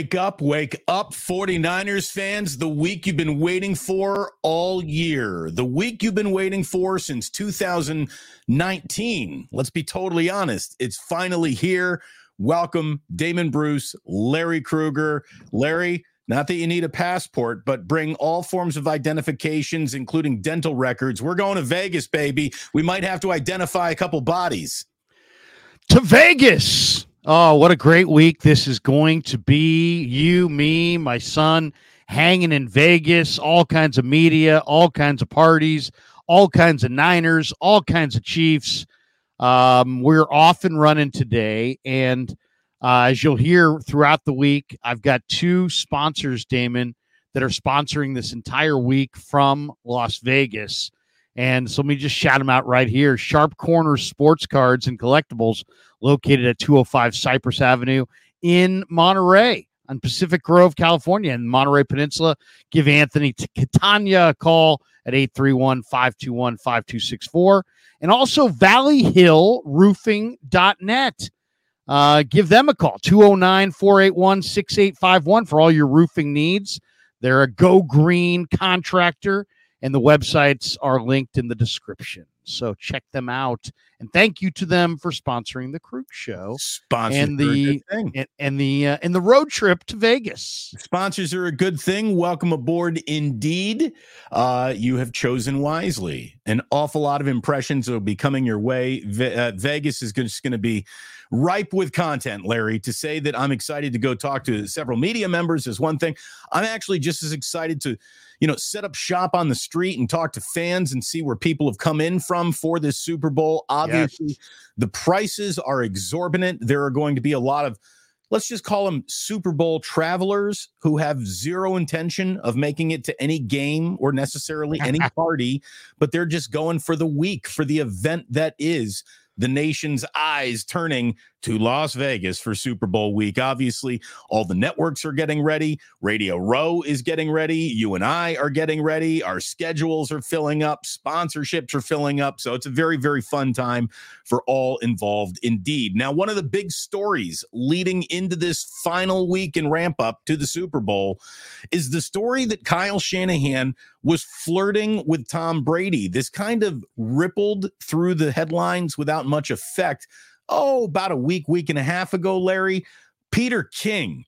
Wake up, wake up, 49ers fans. The week you've been waiting for all year. The week you've been waiting for since 2019. Let's be totally honest. It's finally here. Welcome, Damon Bruce, Larry Krueger. Larry, not that you need a passport, but bring all forms of identifications, including dental records. We're going to Vegas, baby. We might have to identify a couple bodies. To Vegas. Oh, what a great week this is going to be. You, me, my son hanging in Vegas, all kinds of media, all kinds of parties, all kinds of Niners, all kinds of Chiefs. Um, we're off and running today. And uh, as you'll hear throughout the week, I've got two sponsors, Damon, that are sponsoring this entire week from Las Vegas. And so let me just shout them out right here Sharp Corners Sports Cards and Collectibles located at 205 Cypress Avenue in Monterey on Pacific Grove, California, in Monterey Peninsula. Give Anthony Catania a call at 831 521 5264. And also valleyhillroofing.net. Uh, give them a call 209 481 6851 for all your roofing needs. They're a go green contractor, and the websites are linked in the description. So check them out, and thank you to them for sponsoring the Krueg Show Sponsors and the and, and, the uh, and the road trip to Vegas. Sponsors are a good thing. Welcome aboard, indeed. Uh, you have chosen wisely. An awful lot of impressions will be coming your way. Ve- uh, Vegas is just going to be ripe with content, Larry. To say that I'm excited to go talk to several media members is one thing. I'm actually just as excited to you know, set up shop on the street and talk to fans and see where people have come in from for this Super Bowl. Obviously, yes. the prices are exorbitant. There are going to be a lot of let's just call them Super Bowl travelers who have zero intention of making it to any game or necessarily any party, but they're just going for the week, for the event that is the nation's eyes turning to Las Vegas for Super Bowl week. Obviously, all the networks are getting ready. Radio Row is getting ready. You and I are getting ready. Our schedules are filling up. Sponsorships are filling up. So it's a very, very fun time for all involved indeed. Now, one of the big stories leading into this final week and ramp up to the Super Bowl is the story that Kyle Shanahan was flirting with Tom Brady. This kind of rippled through the headlines without much effect oh, about a week, week and a half ago, Larry, Peter King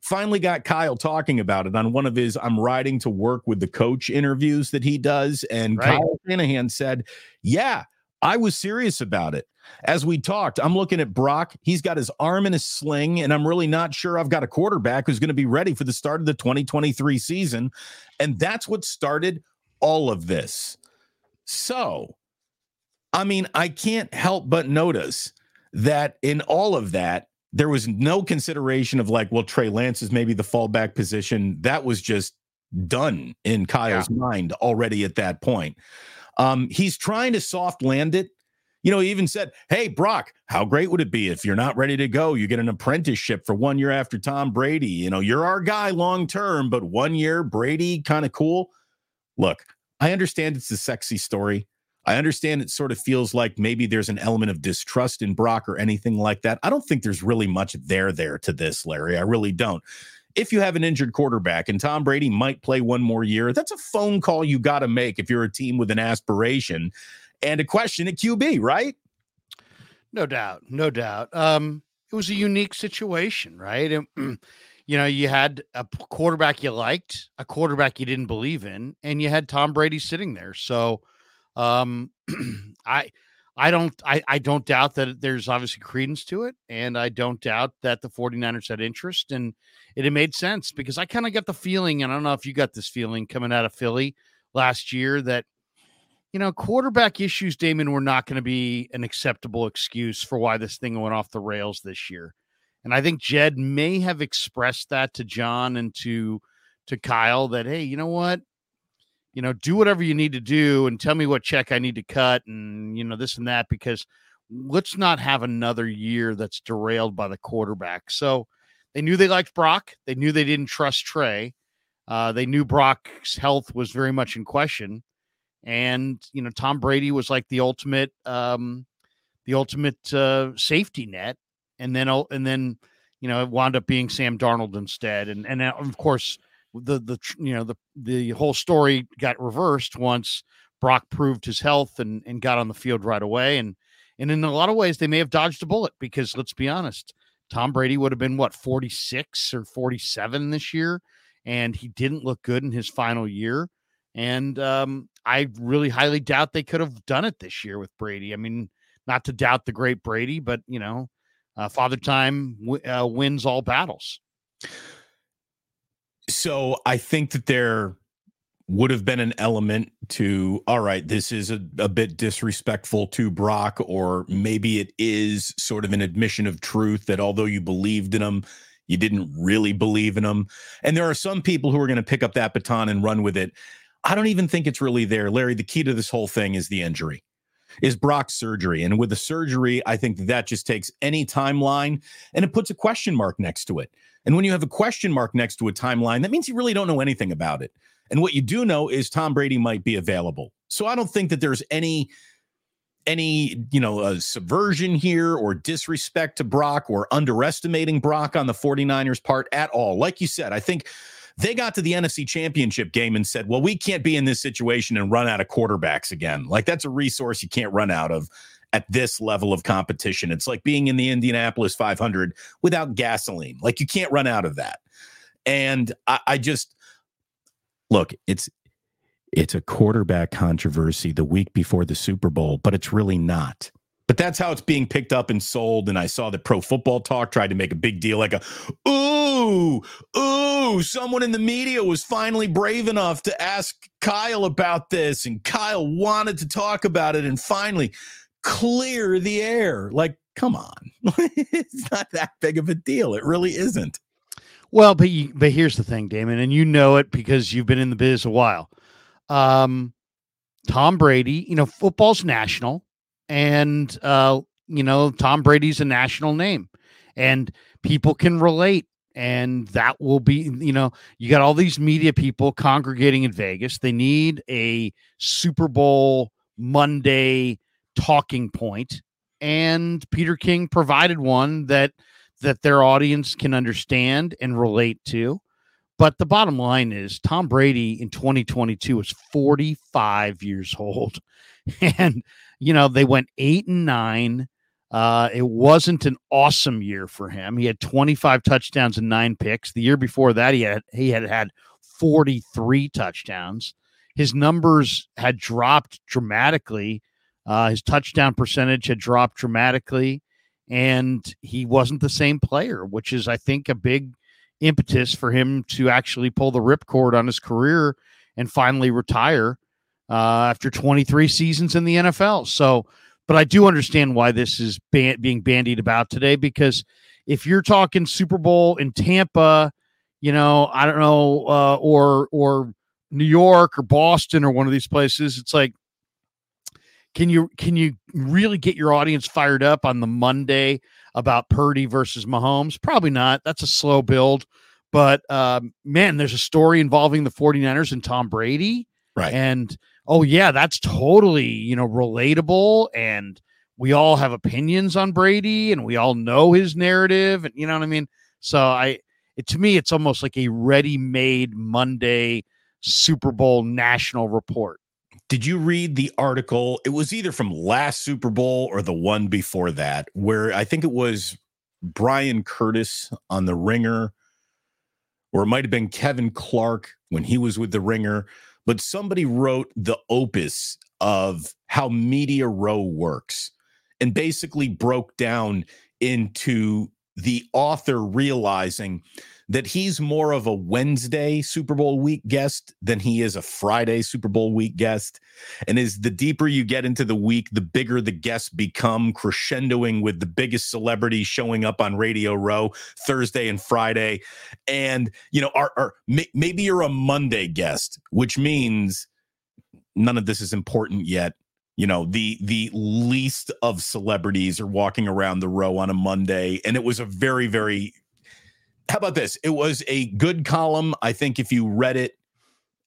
finally got Kyle talking about it on one of his I'm riding to work with the coach interviews that he does. And right. Kyle Shanahan said, Yeah, I was serious about it. As we talked, I'm looking at Brock. He's got his arm in a sling, and I'm really not sure I've got a quarterback who's going to be ready for the start of the 2023 season. And that's what started all of this. So, I mean, I can't help but notice that in all of that, there was no consideration of like, well, Trey Lance is maybe the fallback position. That was just done in Kyle's yeah. mind already at that point. Um, he's trying to soft land it. You know, he even said, Hey, Brock, how great would it be if you're not ready to go? You get an apprenticeship for one year after Tom Brady. You know, you're our guy long term, but one year, Brady, kind of cool. Look, I understand it's a sexy story. I understand it sort of feels like maybe there's an element of distrust in Brock or anything like that. I don't think there's really much there there to this, Larry. I really don't. If you have an injured quarterback and Tom Brady might play one more year, that's a phone call you got to make if you're a team with an aspiration and a question at QB, right? No doubt, no doubt. Um, it was a unique situation, right? And, you know, you had a quarterback you liked, a quarterback you didn't believe in, and you had Tom Brady sitting there. So, um, I I don't I, I don't doubt that there's obviously credence to it, and I don't doubt that the 49ers had interest and it, it made sense because I kind of got the feeling, and I don't know if you got this feeling coming out of Philly last year that you know quarterback issues, Damon, were not going to be an acceptable excuse for why this thing went off the rails this year. And I think Jed may have expressed that to John and to to Kyle that hey, you know what? You know, do whatever you need to do and tell me what check I need to cut and, you know, this and that, because let's not have another year that's derailed by the quarterback. So they knew they liked Brock. They knew they didn't trust Trey. Uh, they knew Brock's health was very much in question. And, you know, Tom Brady was like the ultimate, um, the ultimate uh, safety net. And then, and then, you know, it wound up being Sam Darnold instead. And and of course, the the you know the the whole story got reversed once Brock proved his health and and got on the field right away. And and in a lot of ways, they may have dodged a bullet because let's be honest, Tom Brady would have been what 46 or 47 this year, and he didn't look good in his final year. And um, I really highly doubt they could have done it this year with Brady. I mean, not to doubt the great Brady, but you know, uh, Father Time w- uh, wins all battles. So I think that there would have been an element to, all right, this is a, a bit disrespectful to Brock, or maybe it is sort of an admission of truth that although you believed in him, you didn't really believe in him. And there are some people who are going to pick up that baton and run with it. I don't even think it's really there. Larry, the key to this whole thing is the injury, is Brock's surgery. And with the surgery, I think that, that just takes any timeline and it puts a question mark next to it. And when you have a question mark next to a timeline, that means you really don't know anything about it. And what you do know is Tom Brady might be available. So I don't think that there's any any you know uh, subversion here or disrespect to Brock or underestimating Brock on the 49ers part at all. Like you said, I think they got to the NFC Championship game and said, "Well, we can't be in this situation and run out of quarterbacks again. Like that's a resource you can't run out of." At this level of competition, it's like being in the Indianapolis 500 without gasoline. Like you can't run out of that. And I, I just look, it's it's a quarterback controversy the week before the Super Bowl, but it's really not. But that's how it's being picked up and sold. And I saw that Pro Football Talk tried to make a big deal, like a ooh, ooh, someone in the media was finally brave enough to ask Kyle about this, and Kyle wanted to talk about it, and finally clear the air. Like, come on, it's not that big of a deal. It really isn't. Well, but you, but here's the thing, Damon, and you know it because you've been in the biz a while. Um, Tom Brady, you know, football's national, and uh, you know, Tom Brady's a national name, and people can relate. And that will be, you know, you got all these media people congregating in Vegas. They need a Super Bowl Monday talking point, and Peter King provided one that that their audience can understand and relate to. But the bottom line is Tom Brady in 2022 was 45 years old. And, you know, they went eight and nine. Uh, it wasn't an awesome year for him. He had 25 touchdowns and nine picks. The year before that, he had he had had 43 touchdowns. His numbers had dropped dramatically. Uh, his touchdown percentage had dropped dramatically and he wasn't the same player, which is, I think, a big impetus for him to actually pull the ripcord on his career and finally retire uh, after 23 seasons in the NFL. So, but I do understand why this is ban- being bandied about today because if you're talking Super Bowl in Tampa, you know, I don't know, uh, or or New York or Boston or one of these places, it's like can you can you really get your audience fired up on the Monday about Purdy versus Mahomes? Probably not. That's a slow build. But um, man, there's a story involving the 49ers and Tom Brady. Right. And oh yeah, that's totally, you know, relatable and we all have opinions on Brady and we all know his narrative and you know what I mean? So I it, to me it's almost like a ready-made Monday Super Bowl national report. Did you read the article? It was either from last Super Bowl or the one before that, where I think it was Bryan Curtis on the Ringer, or it might have been Kevin Clark when he was with the Ringer. But somebody wrote the opus of how Media Row works and basically broke down into the author realizing that he's more of a Wednesday Super Bowl week guest than he is a Friday Super Bowl week guest. And as the deeper you get into the week, the bigger the guests become, crescendoing with the biggest celebrities showing up on Radio Row Thursday and Friday. And, you know, are, are maybe you're a Monday guest, which means none of this is important yet you know the the least of celebrities are walking around the row on a monday and it was a very very how about this? It was a good column. I think if you read it,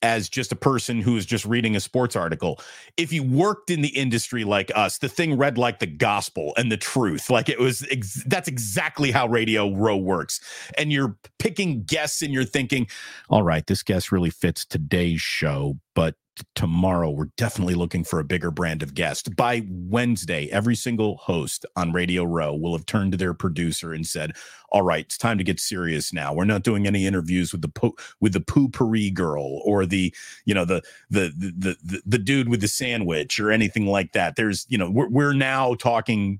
as just a person who is just reading a sports article. If you worked in the industry like us, the thing read like the gospel and the truth. Like it was, ex- that's exactly how Radio Row works. And you're picking guests and you're thinking, all right, this guest really fits today's show, but tomorrow we're definitely looking for a bigger brand of guest. By wednesday every single host on radio row will have turned to their producer and said all right it's time to get serious now. We're not doing any interviews with the po- with the poo-pourri girl or the you know the, the the the the dude with the sandwich or anything like that. There's you know we're, we're now talking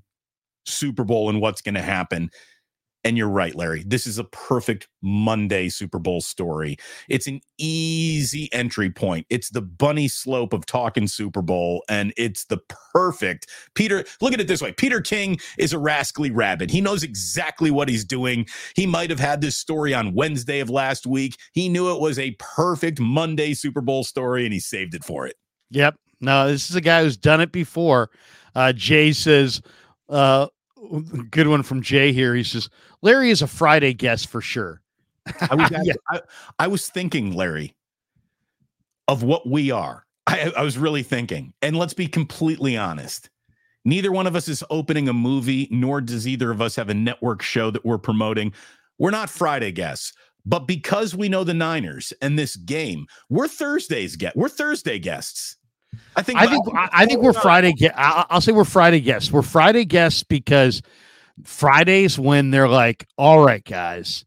super bowl and what's going to happen and you're right, Larry. This is a perfect Monday Super Bowl story. It's an easy entry point. It's the bunny slope of talking Super Bowl, and it's the perfect Peter. Look at it this way Peter King is a rascally rabbit. He knows exactly what he's doing. He might have had this story on Wednesday of last week. He knew it was a perfect Monday Super Bowl story, and he saved it for it. Yep. No, this is a guy who's done it before. Uh, Jay says, uh, good one from Jay here. He says, Larry is a Friday guest for sure. I was, yeah. I, I, was thinking, Larry, of what we are. I, I was really thinking, and let's be completely honest. Neither one of us is opening a movie, nor does either of us have a network show that we're promoting. We're not Friday guests, but because we know the Niners and this game, we're Thursdays get we're Thursday guests. I think I think I, think we're Friday. I'll say we're Friday guests. We're Friday guests because Fridays when they're like, "All right, guys,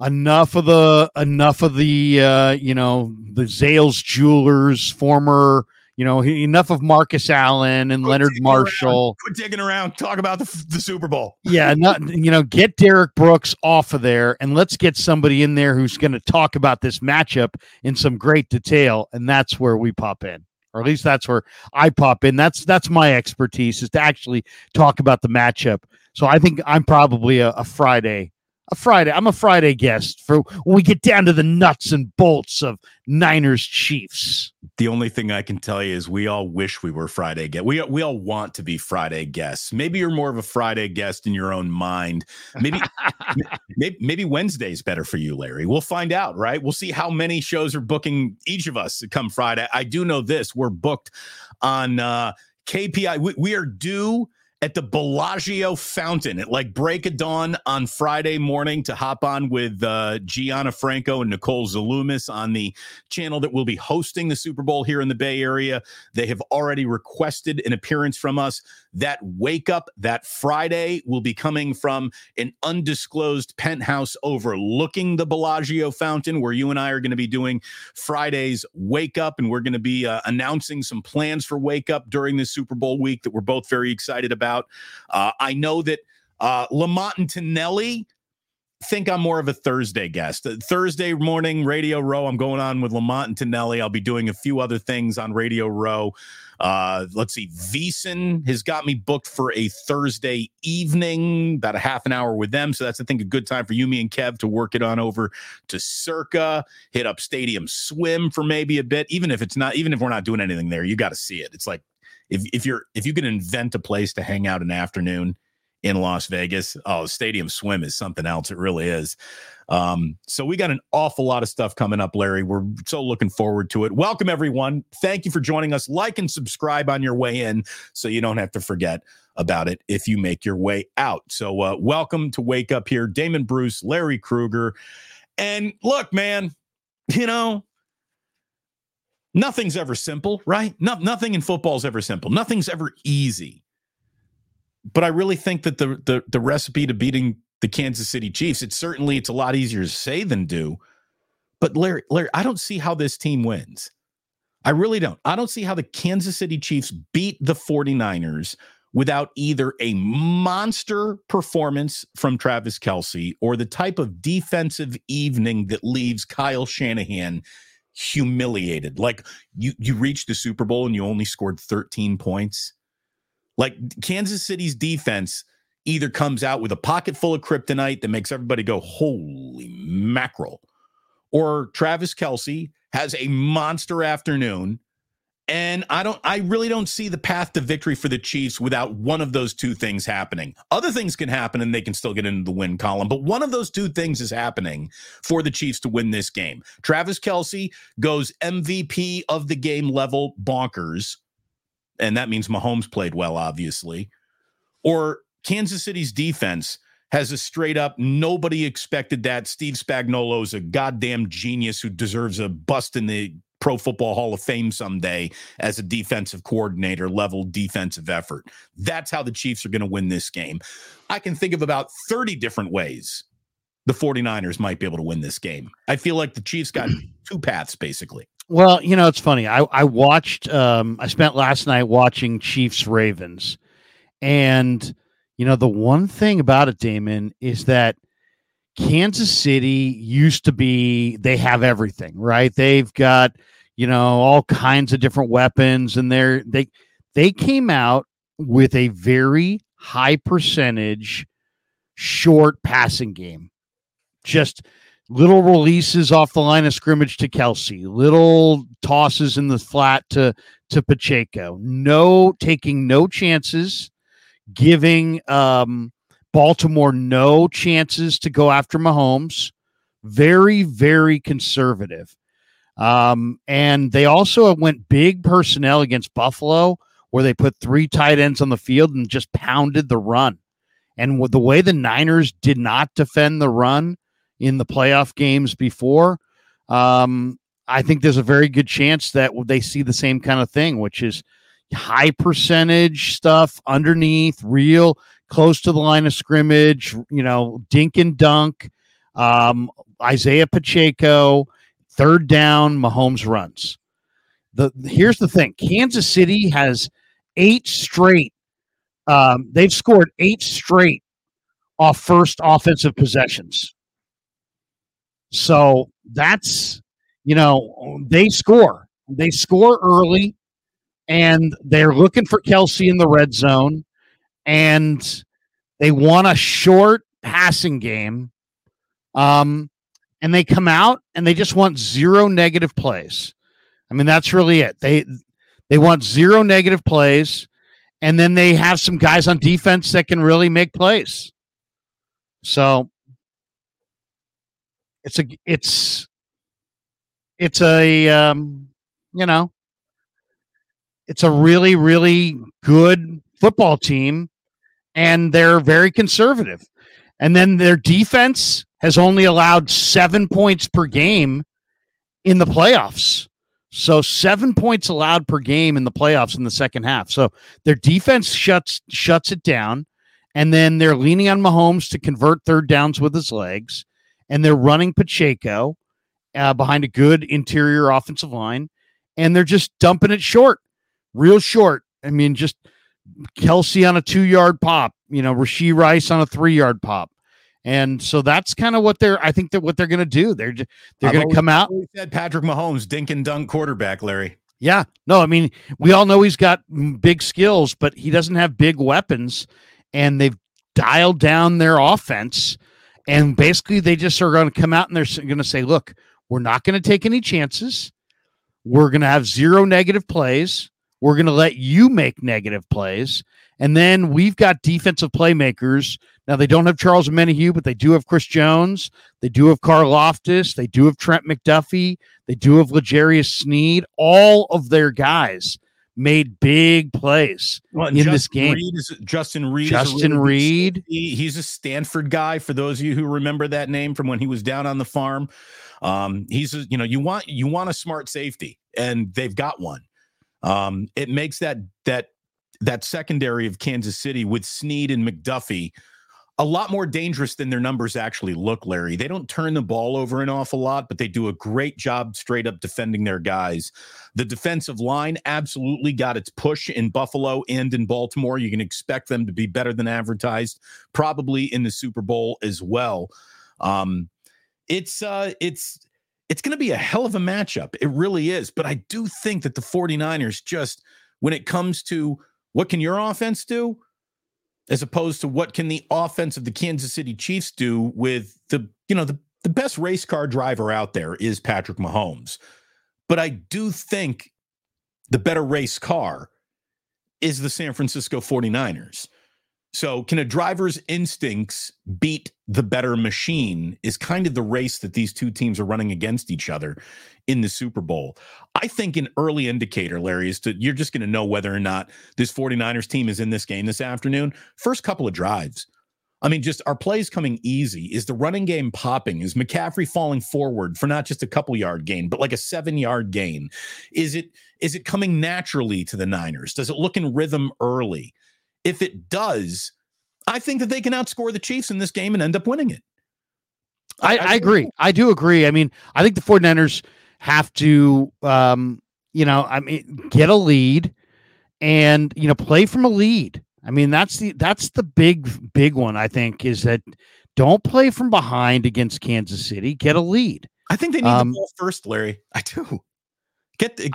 enough of the enough of the uh, you know the Zales Jewelers former." You know, enough of Marcus Allen and Quit Leonard Marshall. Around. Quit digging around. Talk about the, the Super Bowl. Yeah, not you know, get Derrick Brooks off of there, and let's get somebody in there who's going to talk about this matchup in some great detail, and that's where we pop in or at least that's where I pop in. That's that's my expertise is to actually talk about the matchup. So I think I'm probably a, a Friday a Friday. I'm a Friday guest for when we get down to the nuts and bolts of Niners Chiefs. The only thing I can tell you is we all wish we were Friday guests. We we all want to be Friday guests. Maybe you're more of a Friday guest in your own mind. Maybe maybe, maybe Wednesday's better for you, Larry. We'll find out, right? We'll see how many shows are booking each of us come Friday. I do know this: we're booked on uh, KPI. we, we are due at the Bellagio Fountain at like break of dawn on Friday morning to hop on with uh, Gianna Franco and Nicole Zaloumis on the channel that will be hosting the Super Bowl here in the Bay Area. They have already requested an appearance from us. That wake up that Friday will be coming from an undisclosed penthouse overlooking the Bellagio Fountain, where you and I are going to be doing Friday's wake up, and we're going to be uh, announcing some plans for wake up during this Super Bowl week that we're both very excited about. Uh, I know that uh, Lamont and Tonelli think I'm more of a Thursday guest. Uh, Thursday morning, Radio Row. I'm going on with Lamont and Tonelli. I'll be doing a few other things on Radio Row. Uh, let's see. VSiN has got me booked for a Thursday evening, about a half an hour with them. So that's, I think, a good time for you, me, and Kev to work it on over to Circa, hit up Stadium Swim for maybe a bit. Even if it's not, even if we're not doing anything there, you got to see it. It's like if if you're if you can invent a place to hang out an afternoon in Las Vegas, oh, Stadium Swim is something else. It really is. Um, so we got an awful lot of stuff coming up, Larry. We're so looking forward to it. Welcome everyone. Thank you for joining us. Like and subscribe on your way in so you don't have to forget about it if you make your way out. So uh, welcome to Wake Up here, Damon Bruce, Larry Krueger. And look, man, you know, Nothing's ever simple, right? No, nothing in football is ever simple. Nothing's ever easy. But I really think that the, the the recipe to beating the Kansas City Chiefs, it's certainly it's a lot easier to say than do. But Larry, Larry, I don't see how this team wins. I really don't. I don't see how the Kansas City Chiefs beat the 49ers without either a monster performance from Travis Kelce or the type of defensive evening that leaves Kyle Shanahan humiliated. Like you you reached the Super Bowl and you only scored 13 points. Like Kansas City's defense either comes out with a pocket full of kryptonite that makes everybody go, holy mackerel, or Travis Kelce has a monster afternoon And I don't I really don't see the path to victory for the Chiefs without one of those two things happening. Other things can happen and they can still get into the win column, but one of those two things is happening for the Chiefs to win this game. Travis Kelce goes MVP of the game level bonkers. And that means Mahomes played well, obviously. Or Kansas City's defense has a straight up nobody expected that. Steve Spagnuolo is a goddamn genius who deserves a bust in the Pro Football Hall of Fame someday as a defensive coordinator level defensive effort. That's how the Chiefs are going to win this game. I can think of about 30 different ways the 49ers might be able to win this game. I feel like the Chiefs got two paths basically. Well, you know, it's funny. I, I watched, um, I spent last night watching Chiefs Ravens. And you know, the one thing about it, Damon, is that Kansas City used to be, they have everything, right? They've got, you know, all kinds of different weapons, and they're, they, they came out with a very high percentage short passing game. Just little releases off the line of scrimmage to Kelce, little tosses in the flat to to Pacheco. No taking no chances giving um, Baltimore no chances to go after Mahomes. Very, very conservative. Um, and they also went big personnel against Buffalo, where they put three tight ends on the field and just pounded the run. And the way the Niners did not defend the run in the playoff games before, um, I think there's a very good chance that they see the same kind of thing, which is high percentage stuff underneath, real close to the line of scrimmage, you know, dink and dunk. Um, Isaiah Pacheco, third down, Mahomes runs. The here's the thing: Kansas City has eight straight. Um, they've scored eight straight off first offensive possessions. So that's you know they score. They score early and they're looking for Kelce in the red zone, and they want a short passing game. Um, and they come out and they just want zero negative plays. I mean, that's really it. They they want zero negative plays, and then they have some guys on defense that can really make plays. So it's a it's it's a um, you know it's a really, really good football team, and they're very conservative. And then their defense has only allowed seven points per game in the playoffs. So seven points allowed per game in the playoffs in the second half. So their defense shuts shuts it down, and then they're leaning on Mahomes to convert third downs with his legs, and they're running Pacheco uh, behind a good interior offensive line, and they're just dumping it short real short. I mean, just Kelce on a two yard pop, you know, Rashee Rice on a three yard pop. And so that's kind of what they're. I think that what they're going to do. They're they're going to come out. Said Patrick Mahomes, dink and dunk quarterback, Larry. Yeah, no, I mean we all know he's got big skills, but he doesn't have big weapons, and they've dialed down their offense. And basically, they just are going to come out and they're going to say, "Look, we're not going to take any chances. We're going to have zero negative plays. We're going to let you make negative plays. And then we've got defensive playmakers. Now, they don't have Charles Omenihu, but they do have Chris Jones. They do have Karlaftis. They do have Trent McDuffie. They do have L'Jarius Sneed. All of their guys made big plays well, in Justin this game. Reid is, Justin Reid. Justin really Reid. He's a Stanford guy. For those of you who remember that name from when he was down on the farm, um, he's a, you know you want you want a smart safety, and they've got one. Um, it makes that that that secondary of Kansas City with Sneed and McDuffie a lot more dangerous than their numbers actually look, Larry. They don't turn the ball over an awful lot, but they do a great job straight up defending their guys. The defensive line absolutely got its push in Buffalo and in Baltimore. You can expect them to be better than advertised, probably in the Super Bowl as well. Um, it's uh it's it's going to be a hell of a matchup. It really is. But I do think that the 49ers just, when it comes to what can your offense do, as opposed to what can the offense of the Kansas City Chiefs do with the, you know, the, the best race car driver out there is Patrick Mahomes. But I do think the better race car is the San Francisco 49ers. So, can a driver's instincts beat the better machine? Is kind of the race that these two teams are running against each other in the Super Bowl. I think an early indicator, Larry, is to you're just going to know whether or not this 49ers team is in this game this afternoon. First couple of drives. I mean, just our plays coming easy. Is the running game popping? Is McCaffrey falling forward for not just a couple yard gain, but like a seven yard gain? Is it is it coming naturally to the Niners? Does it look in rhythm early? If it does, I think that they can outscore the Chiefs in this game and end up winning it. I, I, I agree. I do agree. I mean, I think the 49ers have to, um, you know, I mean, get a lead and, you know, play from a lead. I mean, that's the that's the big big one. I think is that don't play from behind against Kansas City. Get a lead. I think they need um, the ball first, Larry. I do. Get the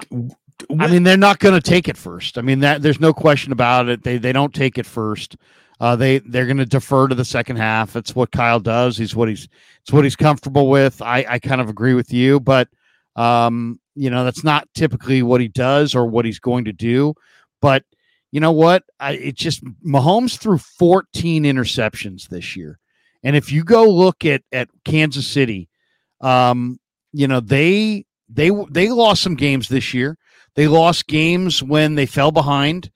I mean, they're not going to take it first. I mean, that there's no question about it. They they don't take it first. Uh, they they're going to defer to the second half. It's what Kyle does. He's what he's it's what he's comfortable with. I I kind of agree with you, but um, you know that's not typically what he does or what he's going to do. But you know what? I, it just Mahomes threw 14 interceptions this year, and if you go look at at Kansas City, um, you know they they they lost some games this year. They lost games when they fell behind.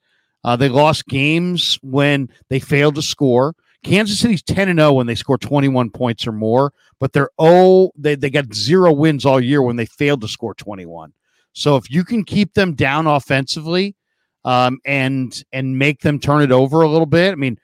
Uh, they lost games when they failed to score. Kansas City's 10 and 0 when they score 21 points or more, but they're oh they, they got zero wins all year when they failed to score 21. So if you can keep them down offensively um, and and make them turn it over a little bit, I mean,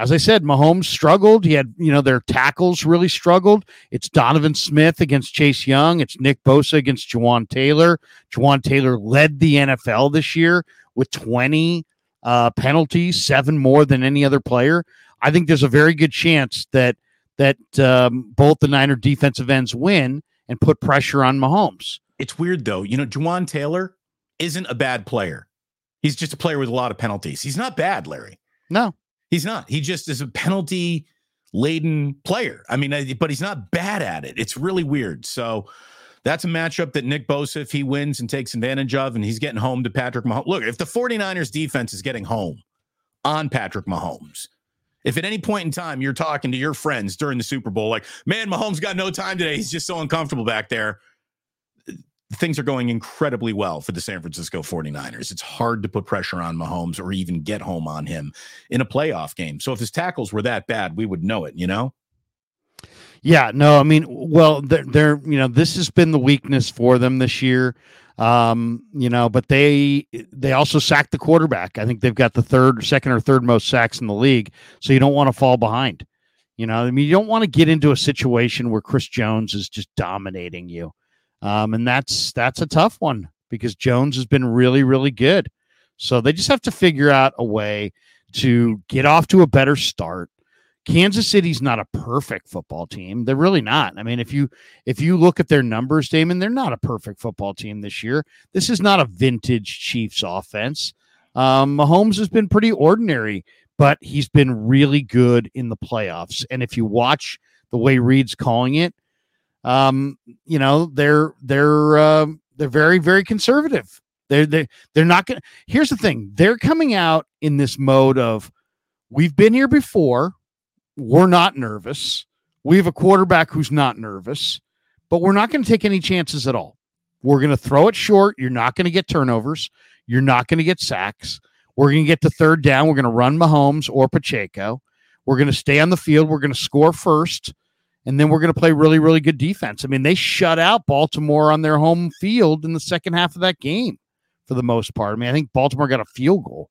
as I said, Mahomes struggled. He had, you know, their tackles really struggled. It's Donovan Smith against Chase Young. It's Nick Bosa against Jawaan Taylor. Jawaan Taylor led the NFL this year with 20 uh, penalties, seven more than any other player. I think there's a very good chance that that um, both the Niner defensive ends win and put pressure on Mahomes. It's weird though. You know, Jawaan Taylor isn't a bad player. He's just a player with a lot of penalties. He's not bad, Larry. No, He's not. He just is a penalty laden player. I mean, but he's not bad at it. It's really weird. So that's a matchup that Nick Bosa, if he wins and takes advantage of, and he's getting home to Patrick Mahomes. Look, if the 49ers defense is getting home on Patrick Mahomes, if at any point in time you're talking to your friends during the Super Bowl, like, man, Mahomes got no time today. He's just so uncomfortable back there things are going incredibly well for the San Francisco 49ers. It's hard to put pressure on Mahomes or even get home on him in a playoff game. So if his tackles were that bad, we would know it, you know? Yeah, no, I mean, well, they're, they're you know, this has been the weakness for them this year. Um, you know, but they they also sacked the quarterback. I think they've got the third, second or third most sacks in the league. So you don't want to fall behind. You know, I mean, you don't want to get into a situation where Chris Jones is just dominating you. Um, and that's that's a tough one because Jones has been really, really good. So they just have to figure out a way to get off to a better start. Kansas City's not a perfect football team. They're really not. I mean, if you if you look at their numbers, Damon, they're not a perfect football team this year. This is not a vintage Chiefs offense. Um, Mahomes has been pretty ordinary, but he's been really good in the playoffs. And if you watch the way Reid's calling it, um, you know, they're they're uh, they're very very conservative. They're they they're not to Here's the thing: they're coming out in this mode of we've been here before. We're not nervous. We have a quarterback who's not nervous, but we're not going to take any chances at all. We're going to throw it short. You're not going to get turnovers. You're not going to get sacks. We're going to get to third down. We're going to run Mahomes or Pacheco. We're going to stay on the field. We're going to score first and then we're going to play really, really good defense. I mean, they shut out Baltimore on their home field in the second half of that game for the most part. I mean, I think Baltimore got a field goal.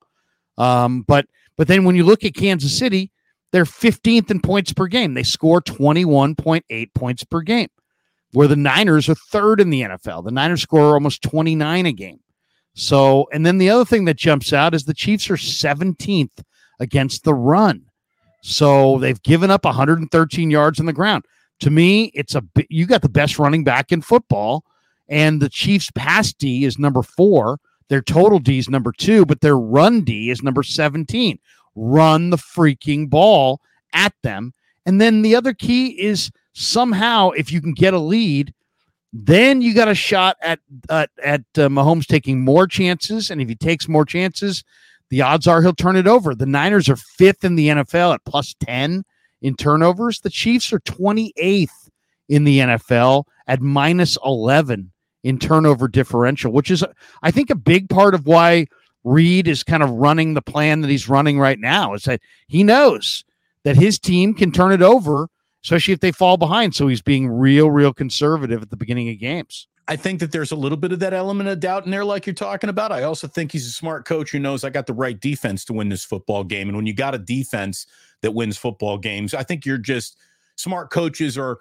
Um, but but then when you look at Kansas City, they're 15th in points per game. They score 21.8 points per game, where the Niners are third in the NFL. The Niners score almost 29 a game. So, and then the other thing that jumps out is the Chiefs are 17th against the run. So they've given up 113 yards on the ground. To me, it's a you got the best running back in football, and the Chiefs' pass D is number four. Their total D is number two, but their run D is number 17. Run the freaking ball at them. And then the other key is somehow, if you can get a lead, Then you got a shot at uh, at uh, Mahomes taking more chances, and if he takes more chances, the odds are he'll turn it over. The Niners are fifth in the NFL at plus ten in turnovers. The Chiefs are twenty eighth in the NFL at minus eleven in turnover differential, which is I think a big part of why Reid is kind of running the plan that he's running right now. Is that he knows that his team can turn it over especially if they fall behind. So he's being real, real conservative at the beginning of games. I think that there's a little bit of that element of doubt in there, like you're talking about. I also think he's a smart coach who knows I got the right defense to win this football game. And when you got a defense that wins football games, I think you're just smart coaches are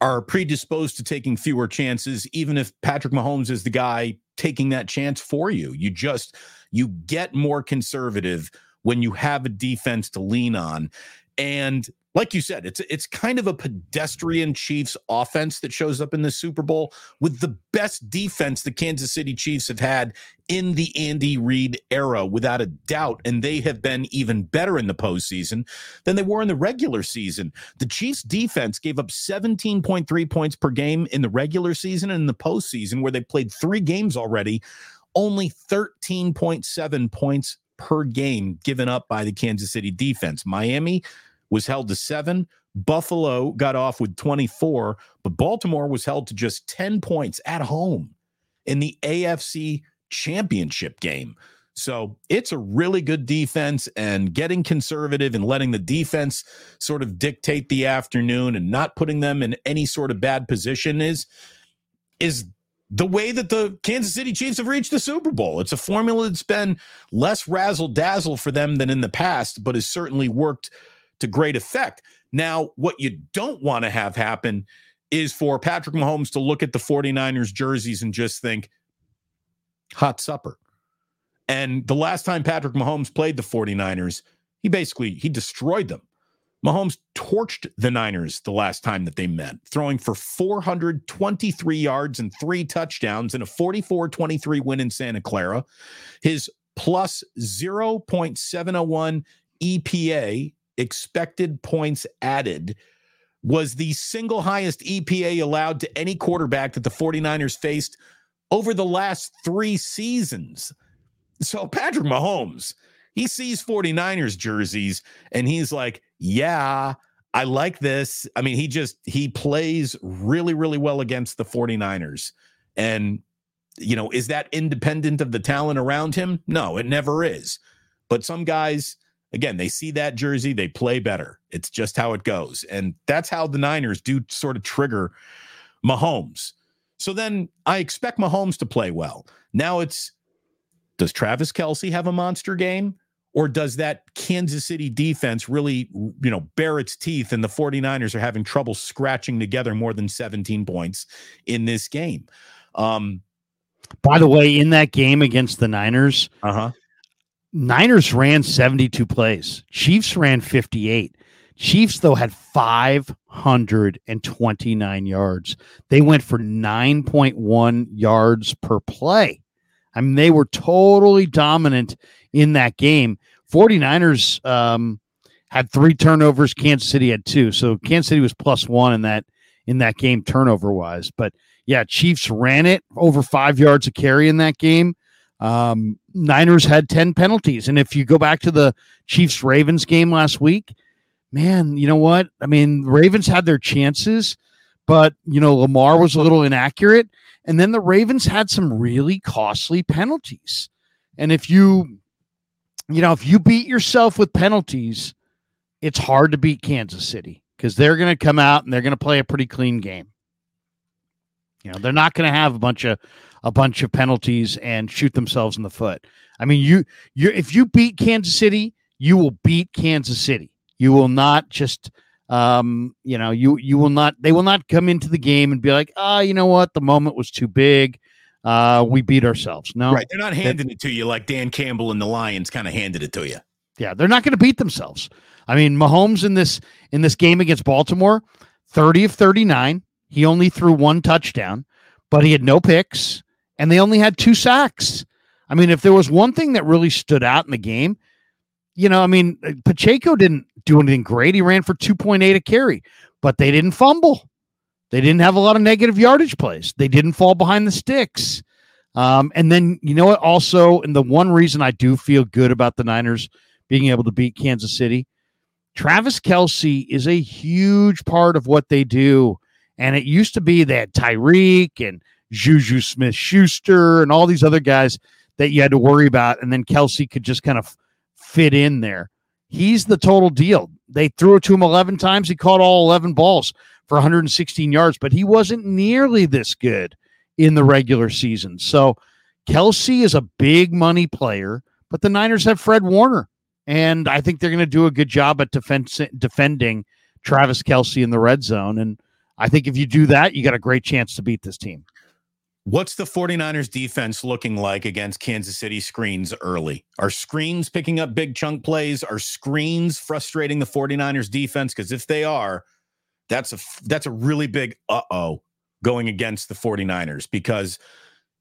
are predisposed to taking fewer chances, even if Patrick Mahomes is the guy taking that chance for you. You just you get more conservative when you have a defense to lean on. And like you said, it's it's kind of a pedestrian Chiefs offense that shows up in the Super Bowl with the best defense the Kansas City Chiefs have had in the Andy Reid era, without a doubt. And they have been even better in the postseason than they were in the regular season. The Chiefs defense gave up 17.3 points per game in the regular season and in the postseason, where they played three games already, only 13.7 points per game given up by the Kansas City defense. Miami was held to seven. Buffalo got off with 24, but Baltimore was held to just 10 points at home in the AFC championship game. So it's a really good defense and getting conservative and letting the defense sort of dictate the afternoon and not putting them in any sort of bad position is is the way that the Kansas City Chiefs have reached the Super Bowl. It's a formula that's been less razzle dazzle for them than in the past, but has certainly worked to great effect. Now, what you don't want to have happen is for Patrick Mahomes to look at the 49ers jerseys and just think, hot supper. And the last time Patrick Mahomes played the 49ers, he basically he destroyed them. Mahomes torched the Niners the last time that they met, throwing for 423 yards and three touchdowns in a 44 23 win in Santa Clara. His plus 0.701 EPA expected points added was the single highest EPA allowed to any quarterback that the 49ers faced over the last three seasons. So Patrick Mahomes, he sees 49ers jerseys and he's like, yeah, I like this. I mean, he just he plays really, really well against the 49ers. And, you know, is that independent of the talent around him? No, it never is. But some guys, again, they see that jersey, they play better. It's just how it goes. And that's how the Niners do sort of trigger Mahomes. So then I expect Mahomes to play well. Now it's does Travis Kelce have a monster game? Or does that Kansas City defense really, you know, bare its teeth and the 49ers are having trouble scratching together more than 17 points in this game? Um, By the way, in that game against the Niners, uh-huh. Niners ran 72 plays. Chiefs ran 58. Chiefs, though, had 529 yards. They went for 9.1 yards per play. I mean, they were totally dominant in that game. 49ers um, had three turnovers. Kansas City had two. So Kansas City was plus one in that in that game turnover wise. But yeah, Chiefs ran it over five yards of carry in that game. Um, Niners had 10 penalties. And if you go back to the Chiefs Ravens game last week, man, you know what? I mean, Ravens had their chances, but, you know, Lamar was a little inaccurate. And then the Ravens had some really costly penalties. And if you, you know, if you beat yourself with penalties, it's hard to beat Kansas City because they're going to come out and they're going to play a pretty clean game. You know, they're not going to have a bunch of a bunch of penalties and shoot themselves in the foot. I mean, you you if you beat Kansas City, you will beat Kansas City. You will not just um, you know, you you will not they will not come into the game and be like, "Ah, oh, you know what? The moment was too big. Uh, we beat ourselves." No. Right. They're not handing it to you like Dan Campbell and the Lions kind of handed it to you. Yeah, they're not going to beat themselves. I mean, Mahomes in this in this game against Baltimore, 30 of 39. He only threw one touchdown, but he had no picks and they only had two sacks. I mean, if there was one thing that really stood out in the game, you know, I mean, uh, Pacheco didn't do anything great. He ran for 2.8 a carry, but they didn't fumble. They didn't have a lot of negative yardage plays. They didn't fall behind the sticks. Um, and then you know what? Also, and the one reason I do feel good about the Niners being able to beat Kansas City, Travis Kelce is a huge part of what they do. And it used to be that Tyreek and Juju Smith Schuster and all these other guys that you had to worry about. And then Kelce could just kind of fit in there. He's the total deal. They threw it to him 11 times. He caught all 11 balls for 116 yards, but he wasn't nearly this good in the regular season. So Kelce is a big money player, but the Niners have Fred Warner. And I think they're going to do a good job at defense, defending Travis Kelce in the red zone. And I think if you do that, you got a great chance to beat this team. What's the 49ers defense looking like against Kansas City screens early? Are screens picking up big chunk plays? Are screens frustrating the 49ers defense? Because if they are, that's a that's a really big uh-oh going against the 49ers because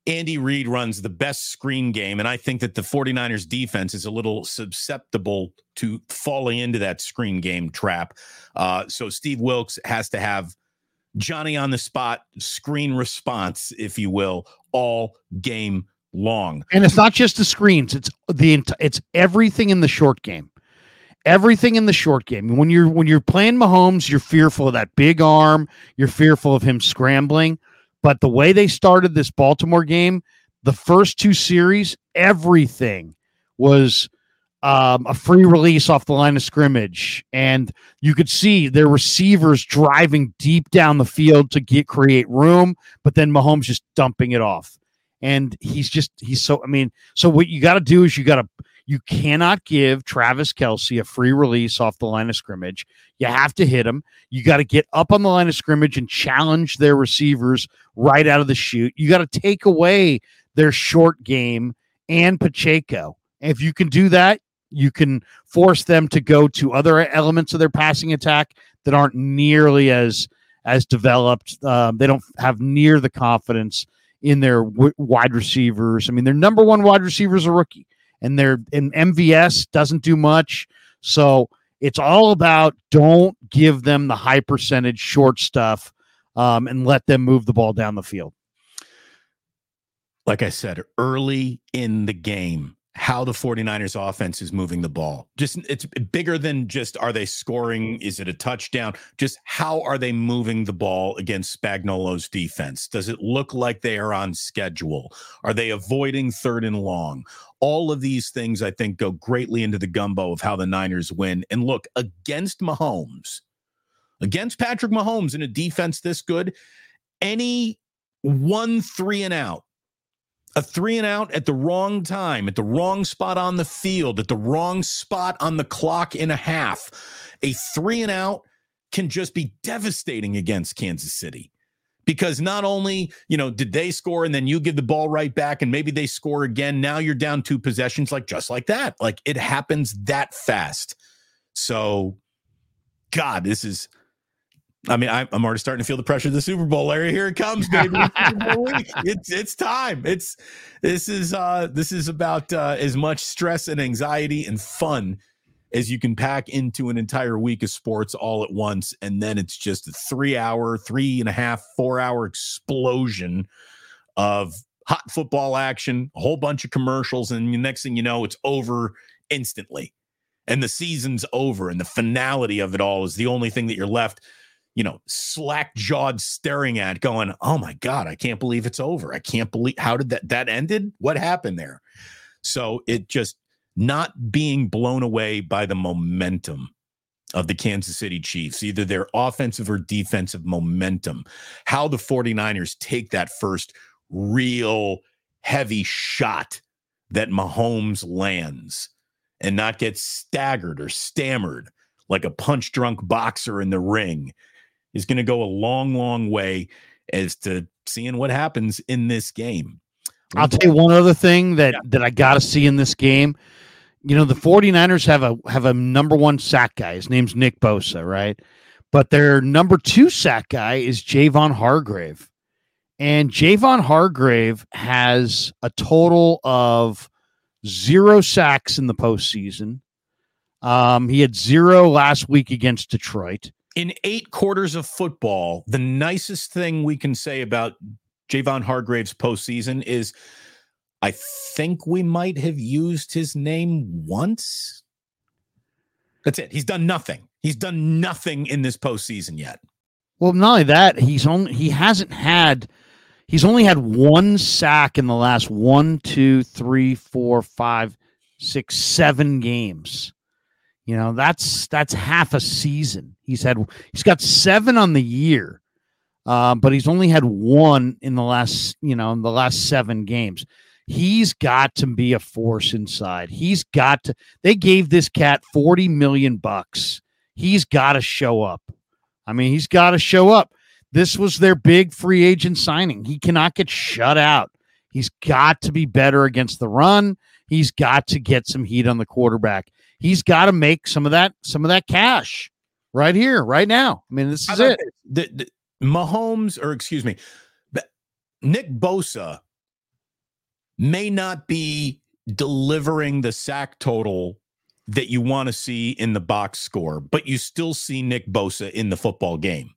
Andy Reid runs the best screen game. And I think that the 49ers defense is a little susceptible to falling into that screen game trap. Uh, so Steve Wilks has to have Johnny on the spot screen response, if you will, all game long. And it's not just the screens; it's the it's everything in the short game. Everything in the short game. When you're when you're playing Mahomes, you're fearful of that big arm. You're fearful of him scrambling. But the way they started this Baltimore game, the first two series, everything was um, a free release off the line of scrimmage, and you could see their receivers driving deep down the field to get create room, but then Mahomes just dumping it off. And he's just he's so I mean, so what you got to do is you got to you cannot give Travis Kelce a free release off the line of scrimmage. You have to hit him. You got to get up on the line of scrimmage and challenge their receivers right out of the shoot. You got to take away their short game and Pacheco. If you can do that, you can force them to go to other elements of their passing attack that aren't nearly as as developed. Um, they don't have near the confidence in their w- wide receivers. I mean, their number one wide receiver is a rookie, and their and MVS doesn't do much. So it's all about don't give them the high percentage short stuff um, and let them move the ball down the field. Like I said, early in the game, how the 49ers offense is moving the ball. Just it's bigger than just are they scoring? Is it a touchdown? Just how are they moving the ball against Spagnuolo's defense? Does it look like they are on schedule? Are they avoiding third and long? All of these things I think go greatly into the gumbo of how the Niners win. And look, against Mahomes, against Patrick Mahomes in a defense this good, any one three and out a three and out at the wrong time, at the wrong spot on the field, at the wrong spot on the clock in a half. A three and out can just be devastating against Kansas City because not only, you know, did they score and then you give the ball right back and maybe they score again. Now you're down two possessions, like just like that. Like it happens that fast. So, God, this is I mean, I'm already starting to feel the pressure of the Super Bowl, Larry. Here it comes, baby. it's it's time. It's this is uh this is about uh, as much stress and anxiety and fun as you can pack into an entire week of sports all at once, and then it's just a three hour, three and a half, four hour explosion of hot football action, a whole bunch of commercials, and the next thing you know, it's over instantly, and the season's over, and the finality of it all is the only thing that you're left you know, slack jawed staring at, going, Oh my God, I can't believe it's over. I can't believe how did that that ended? What happened there? So it just not being blown away by the momentum of the Kansas City Chiefs, either their offensive or defensive momentum, how the 49ers take that first real heavy shot that Mahomes lands and not get staggered or stammered like a punch drunk boxer in the ring is going to go a long, long way as to seeing what happens in this game. I'll tell you one other thing that, yeah. that I got to see in this game. You know, the 49ers have a have a number one sack guy. His name's Nick Bosa, right? But their number two sack guy is Javon Hargrave. And Javon Hargrave has a total of zero sacks in the postseason. Um, he had zero last week against Detroit. In eight quarters of football, the nicest thing we can say about Javon Hargrave's postseason is I think we might have used his name once. That's it. He's done nothing. He's done nothing in this postseason yet. Well, not only that, he's only he hasn't had he's only had one sack in the last one, two, three, four, five, six, seven games. You know, that's that's half a season. He's had he's got seven on the year, uh, but he's only had one in the last you know in the last seven games. He's got to be a force inside. He's got to. They gave this cat forty million bucks. He's got to show up. I mean, he's got to show up. This was their big free agent signing. He cannot get shut out. He's got to be better against the run. He's got to get some heat on the quarterback. He's got to make some of that some of that cash right here, right now. I mean, this is it. The, the, Mahomes, or excuse me, Nick Bosa may not be delivering the sack total that you want to see in the box score, but you still see Nick Bosa in the football game.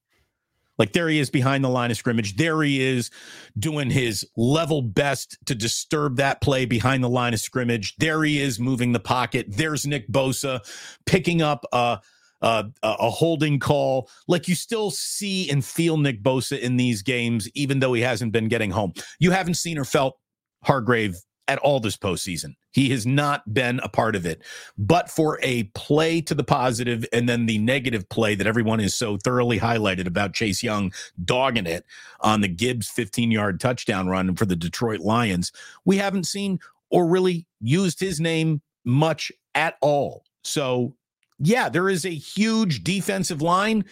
Like there he is behind the line of scrimmage. There he is doing his level best to disturb that play behind the line of scrimmage. There he is moving the pocket. There's Nick Bosa picking up a, a, a holding call. Like you still see and feel Nick Bosa in these games, even though he hasn't been getting home. You haven't seen or felt Hargrave at all this postseason. He has not been a part of it. But for a play to the positive and then the negative play that everyone is so thoroughly highlighted about Chase Young dogging it on the Gibbs 15 yard touchdown run for the Detroit Lions, we haven't seen or really used his name much at all. So, yeah, there is a huge defensive line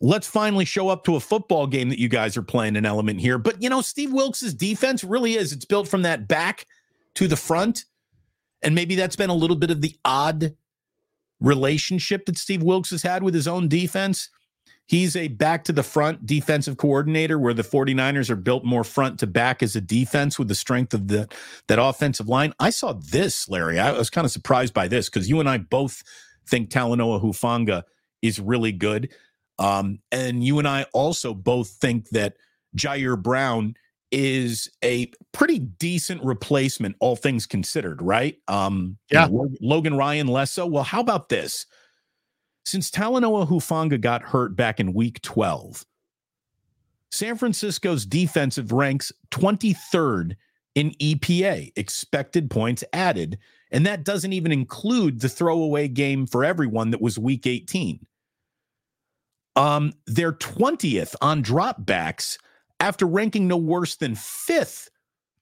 let's finally show up to a football game that you guys are playing an element here. But you know, Steve Wilks's defense really is. It's built from that back to the front. And maybe that's been a little bit of the odd relationship that Steve Wilks has had with his own defense. He's a back to the front defensive coordinator where the 49ers are built more front to back as a defense with the strength of the that offensive line. I saw this, Larry. I was kind of surprised by this because you and I both think Talanoa Hufanga is really good. Um, and you and I also both think that Ji'Ayir Brown is a pretty decent replacement, all things considered, right? Um, yeah. You know, Logan Ryan less so. Well, how about this? Since Talanoa Hufanga got hurt back in week 12, San Francisco's defensive ranks 23rd in EPA, expected points added. And that doesn't even include the throwaway game for everyone that was week 18. Um, they're 20th on dropbacks after ranking no worse than fifth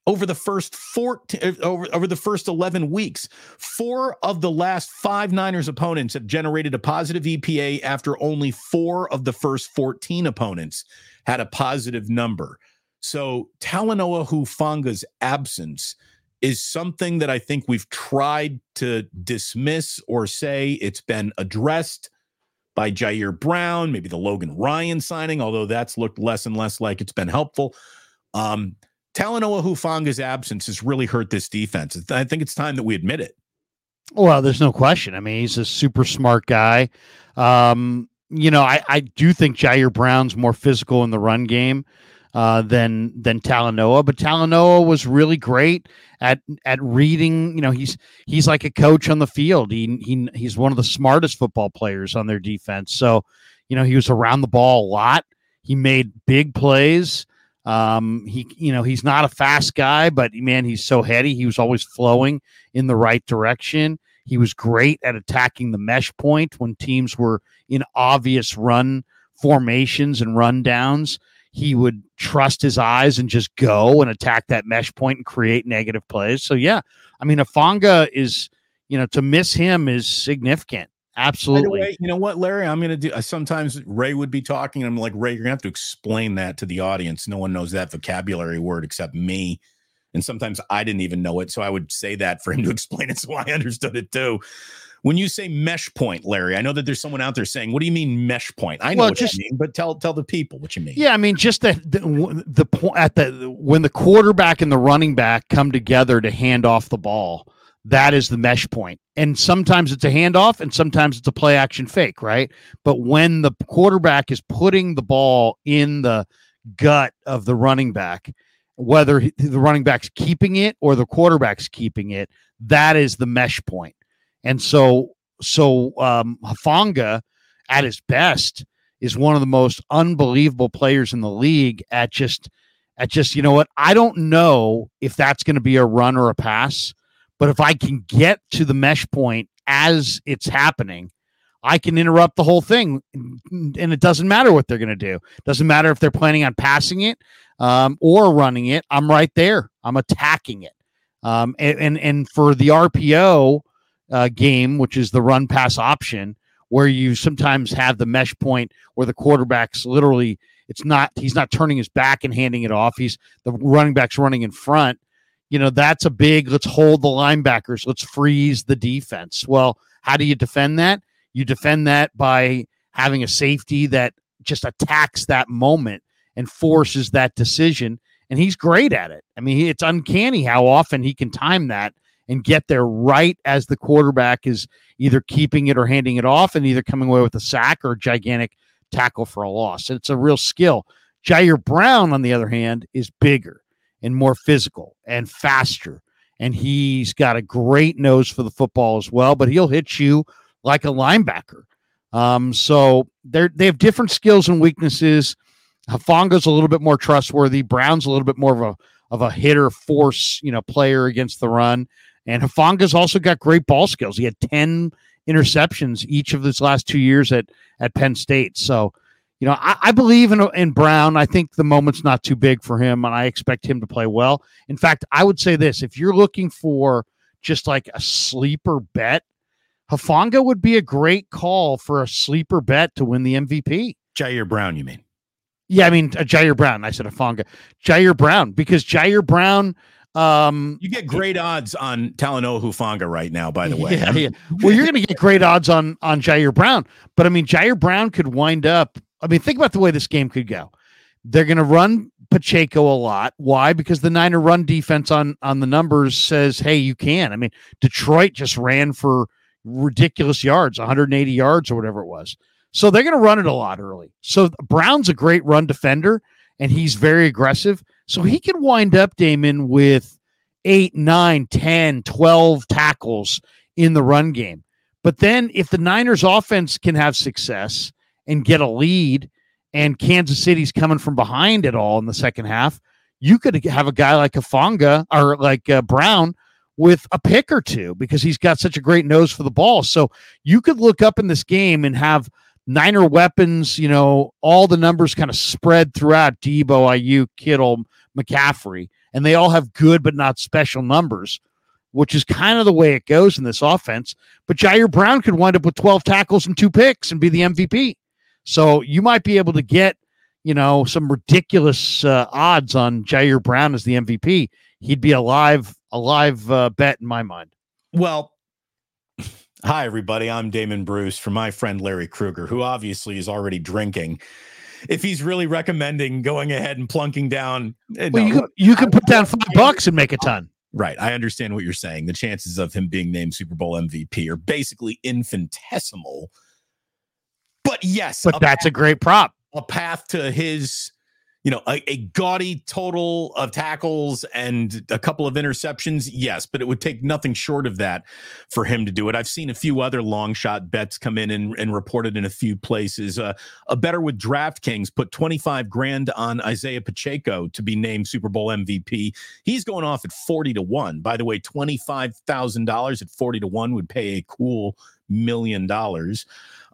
over the first 14 uh, over, over the first 11 weeks. Four of the last five Niners opponents have generated a positive EPA after only four of the first 14 opponents had a positive number. So Talanoa Hufanga's absence is something that I think we've tried to dismiss or say it's been addressed by Ji'Ayir Brown, maybe the Logan Ryan signing, although that's looked less and less like it's been helpful. Um, Talanoa Hufanga's absence has really hurt this defense. I think it's time that we admit it. Well, there's no question. I mean, he's a super smart guy. Um, you know, I, I do think Ji'Ayir Brown's more physical in the run game uh, than than Talanoa, but Talanoa was really great at at reading. You know, he's he's like a coach on the field. He he he's one of the smartest football players on their defense. So, you know, he was around the ball a lot. He made big plays. Um, he you know he's not a fast guy, but man, he's so heady. He was always flowing in the right direction. He was great at attacking the mesh point when teams were in obvious run formations and run downs he would trust his eyes and just go and attack that mesh point and create negative plays. So yeah, I mean, Hufanga is, you know, to miss him is significant. Absolutely. Way, you know what, Larry? I'm going to do. Uh, sometimes Ray would be talking, and I'm like, Ray, you're going to have to explain that to the audience. No one knows that vocabulary word except me. And sometimes I didn't even know it. So I would say that for him to explain it so I understood it too. When you say mesh point, Larry, I know that there's someone out there saying, "What do you mean mesh point?" I know well, what just, you mean, but tell tell the people what you mean. Yeah, I mean just the the, the point at the when the quarterback and the running back come together to hand off the ball. that is the mesh point. And sometimes it's a handoff and sometimes it's a play action fake, right? But when the quarterback is putting the ball in the gut of the running back, whether the running back's keeping it or the quarterback's keeping it, that is the mesh point. And so, so um, Hufanga at his best is one of the most unbelievable players in the league at just, at just, you know what? I don't know if that's going to be a run or a pass but if I can get to the mesh point as it's happening, I can interrupt the whole thing, and it doesn't matter what they're going to do. Doesn't matter if they're planning on passing it um, or running it. I'm right there. I'm attacking it. Um, and, and, and for the RPO uh, game, which is the run pass option, where you sometimes have the mesh point where the quarterback's literally it's not he's not turning his back and handing it off. He's the running back's running in front you know, that's a big let's hold the linebackers, let's freeze the defense. Well, how do you defend that? You defend that by having a safety that just attacks that moment and forces that decision. And he's great at it. I mean, it's uncanny how often he can time that and get there right as the quarterback is either keeping it or handing it off and either coming away with a sack or a gigantic tackle for a loss. It's a real skill. Ji'Ayir Brown, on the other hand, is bigger and more physical and faster. And he's got a great nose for the football as well, but he'll hit you like a linebacker. Um, so they they have different skills and weaknesses. Hufanga's a little bit more trustworthy. Brown's a little bit more of a of a hitter force, you know, player against the run. And Hufanga's also got great ball skills. He had 10 interceptions each of his last two years at at Penn State. So you know, I, I, believe in in Brown. I think the moment's not too big for him, and I expect him to play well. In fact, I would say this: if you're looking for just like a sleeper bet, Hufanga would be a great call for a sleeper bet to win the MVP. Ji'Ayir Brown, you mean? Yeah, I mean uh, Ji'Ayir Brown. I said Hufanga, Ji'Ayir Brown, because Ji'Ayir Brown. Um, you get great odds on Talanoa Hufanga right now. By the way, yeah, yeah. well, you're going to get great odds on on Ji'Ayir Brown, but I mean Ji'Ayir Brown could wind up I mean, think about the way this game could go. They're going to run Pacheco a lot. Why? Because the Niner run defense on on the numbers says, "Hey, you can." I mean, Detroit just ran for ridiculous yards, 180 yards or whatever it was. So they're going to run it a lot early. So Brown's a great run defender and he's very aggressive. So he can wind up Damon with eight, nine, 10, 12 tackles in the run game. But then if the Niners offense can have success and get a lead and Kansas City's coming from behind at all in the second half, you could have a guy like Hufanga or like uh, Brown with a pick or two because he's got such a great nose for the ball. So you could look up in this game and have Niner weapons, you know, all the numbers kind of spread throughout Deebo, IU, Kittle, McCaffrey, and they all have good but not special numbers, which is kind of the way it goes in this offense. But Ji'Ayir Brown could wind up with 12 tackles and two picks and be the MVP. So you might be able to get, you know, some ridiculous uh, odds on Ji'Ayir Brown as the MVP. He'd be a live, a live uh, bet in my mind. Well, hi everybody. I'm Damon Bruce from my friend Larry Krueger, who obviously is already drinking. If he's really recommending going ahead and plunking down, eh, well, no, you, could, you could put down five bucks and make a ton. Right. I understand what you're saying. The chances of him being named Super Bowl MVP are basically infinitesimal but yes, but a that's path, a great prop. A path to his, you know, a, a, gaudy total of tackles and a couple of interceptions. Yes, but it would take nothing short of that for him to do it. I've seen a few other long shot bets come in and, and reported in a few places. Uh, a better with DraftKings put 25 grand on Isiah Pacheco to be named Super Bowl MVP. He's going off at 40 to 1. By the way, $25,000 at 40 to 1 would pay a cool million dollars.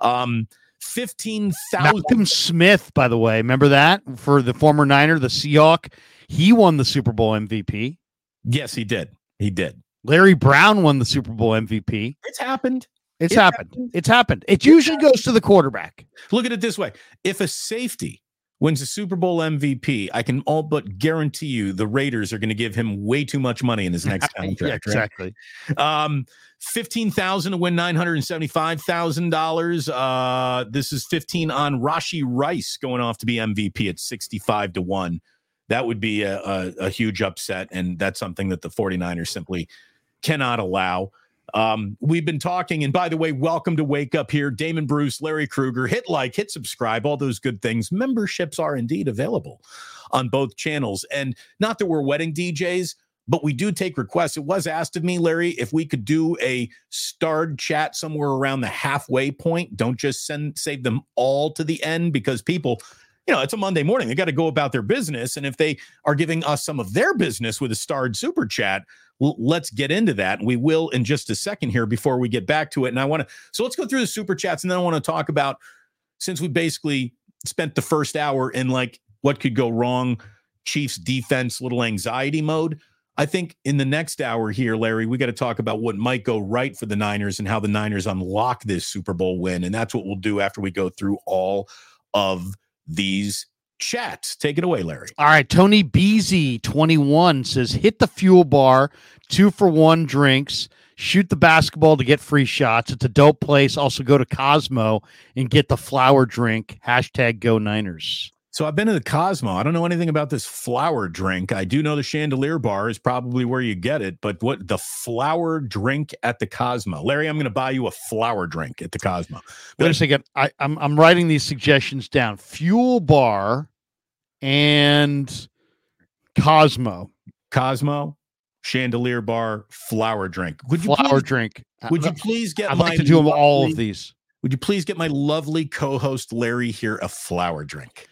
Um, 15,000. Malcolm Smith, by the way, remember that for the former Niner, the Seahawk? He won the Super Bowl MVP. Yes, he did. He did. Larry Brown won the Super Bowl MVP. It's happened. It's, it's happened. happened. It's happened. It usually goes to the quarterback. Look at it this way if a safety wins a Super Bowl MVP, I can all but guarantee you the Raiders are going to give him way too much money in his next contract. yeah, exactly. Right? Um, fifteen thousand to win nine hundred and seventy-five thousand uh, dollars. This is fifteen on Rashee Rice going off to be MVP at sixty-five to one. That would be a, a, a huge upset, and that's something that the 49ers simply cannot allow. Um, we've been talking, and by the way, welcome to Wake Up here. Damon Bruce, Larry Krueger, Hit like, hit subscribe, all those good things. Memberships are indeed available on both channels. And not that we're wedding DJs, but we do take requests. It was asked of me, Larry, if we could do a starred chat somewhere around the halfway point. Don't just send save them all to the end because people, you know, it's a Monday morning. They got to go about their business. And if they are giving us some of their business with a starred super chat, let's get into that. We will in just a second here before we get back to it. And I want to, so let's go through the super chats. And then I want to talk about since we basically spent the first hour in like what could go wrong, Chiefs defense, little anxiety mode. I think in the next hour here, Larry, we got to talk about what might go right for the Niners and how the Niners unlock this Super Bowl win. And that's what we'll do after we go through all of these chats. Take it away, Larry. All right. Tony Beasy, 21, says hit the fuel bar, two for one drinks, shoot the basketball to get free shots. It's a dope place. Also go to Cosmo and get the flower drink. Hashtag go Niners. So I've been to the Cosmo. I don't know anything about this flower drink. I do know the chandelier bar is probably where you get it, but what the flower drink at the Cosmo? Larry, I'm going to buy you a flower drink at the Cosmo. Wait a second. I, I'm I'm writing these suggestions down. Fuel bar and Cosmo. Cosmo, chandelier bar, flower drink. Would you flower please, drink? Would you please get? I'd like to do lovely, all of these. Would you please get my lovely co-host Larry here a flower drink?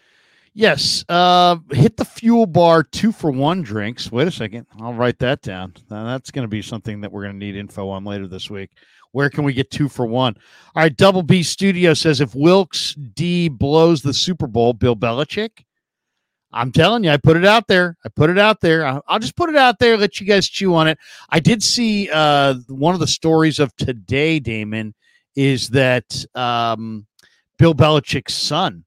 Yes. Uh, hit the fuel bar two for one drinks. Wait a second. I'll write that down. Now, that's going to be something that we're going to need info on later this week. Where can we get two for one? All right. Double B Studio says if Wilks D blows the Super Bowl, Bill Belichick. I'm telling you, I put it out there. I put it out there. I'll just put it out there, let you guys chew on it. I did see uh, one of the stories of today, Damon, is that um, Bill Belichick's son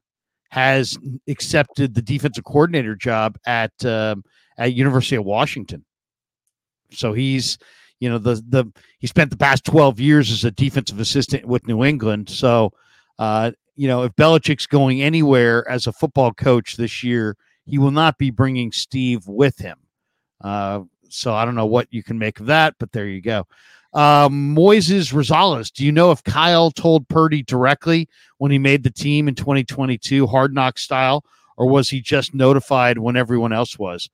has accepted the defensive coordinator job at uh, at University of Washington. So he's, you know, the the he spent the past twelve years as a defensive assistant with New England. So, uh, you know, if Belichick's going anywhere as a football coach this year, he will not be bringing Steve with him. Uh, so I don't know what you can make of that, but there you go. Um, Moises Rosales, do you know if Kyle told Purdy directly when he made the team in 2022, hard knock style, or was he just notified when everyone else was?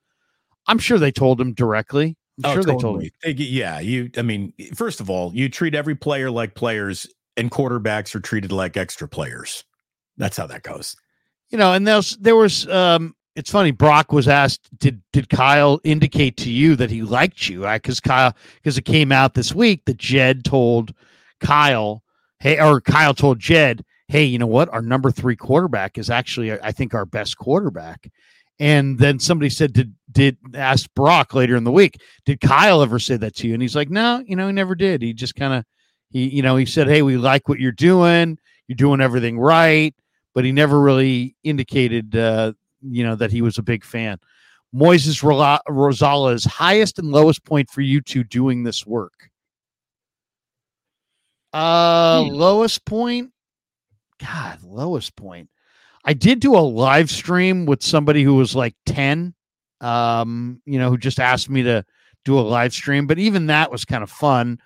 I'm sure they told him directly. I'm oh, sure totally. they told him. Yeah, you. I mean, first of all, you treat every player like players, and quarterbacks are treated like extra players. That's how that goes. You know, and there's there was um, it's funny. Brock was asked, "Did did Kyle indicate to you that he liked you?" Because Kyle, because it came out this week that Jed told Kyle, "Hey," or Kyle told Jed, "Hey, you know what? Our number three quarterback is actually, I think, our best quarterback." And then somebody said, "Did did ask Brock later in the week? Did Kyle ever say that to you?" And he's like, "No, you know, he never did. He just kind of, he, you know, he said, "Hey, we like what you're doing. You're doing everything right." But he never really indicated uh, you know that he was a big fan. Moises Rosales, highest and lowest point for you two doing this work. Uh, hmm. lowest point. God, lowest point. I did do a live stream with somebody who was like 10, um, you know, who just asked me to do a live stream, but even that was kind of fun.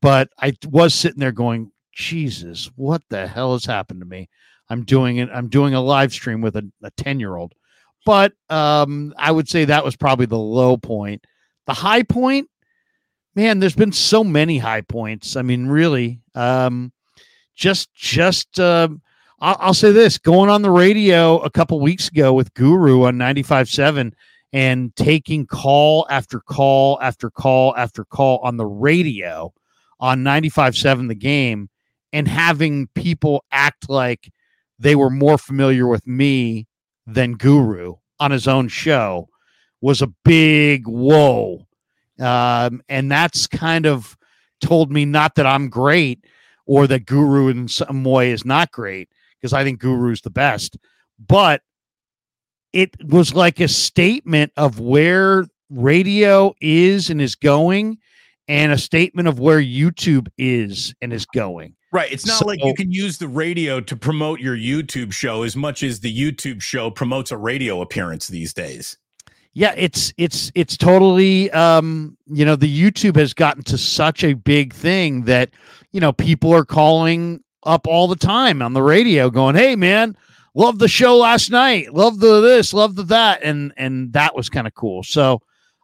But I was sitting there going, Jesus, what the hell has happened to me? I'm doing it. I'm doing a live stream with a 10 year old. But um, I would say that was probably the low point. The high point, man, there's been so many high points. I mean, really, um, just just uh, I'll, I'll, say this: going on the radio a couple weeks ago with Guru on 95.7 and taking call after call after call after call on the radio on 95.7 the game and having people act like they were more familiar with me than Guru on his own show was a big whoa. Um, and that's kind of told me not that I'm great or that Guru in some way is not great, because I think Guru's the best, but it was like a statement of where radio is and is going and a statement of where YouTube is and is going. Right. It's not so, like you can use the radio to promote your YouTube show as much as the YouTube show promotes a radio appearance these days. yeah, it's it's it's totally um, you know, the YouTube has gotten to such a big thing that you know, people are calling up all the time on the radio going, "Hey man, love the show last night. Love the this, love the that." And and that was kind of cool. So,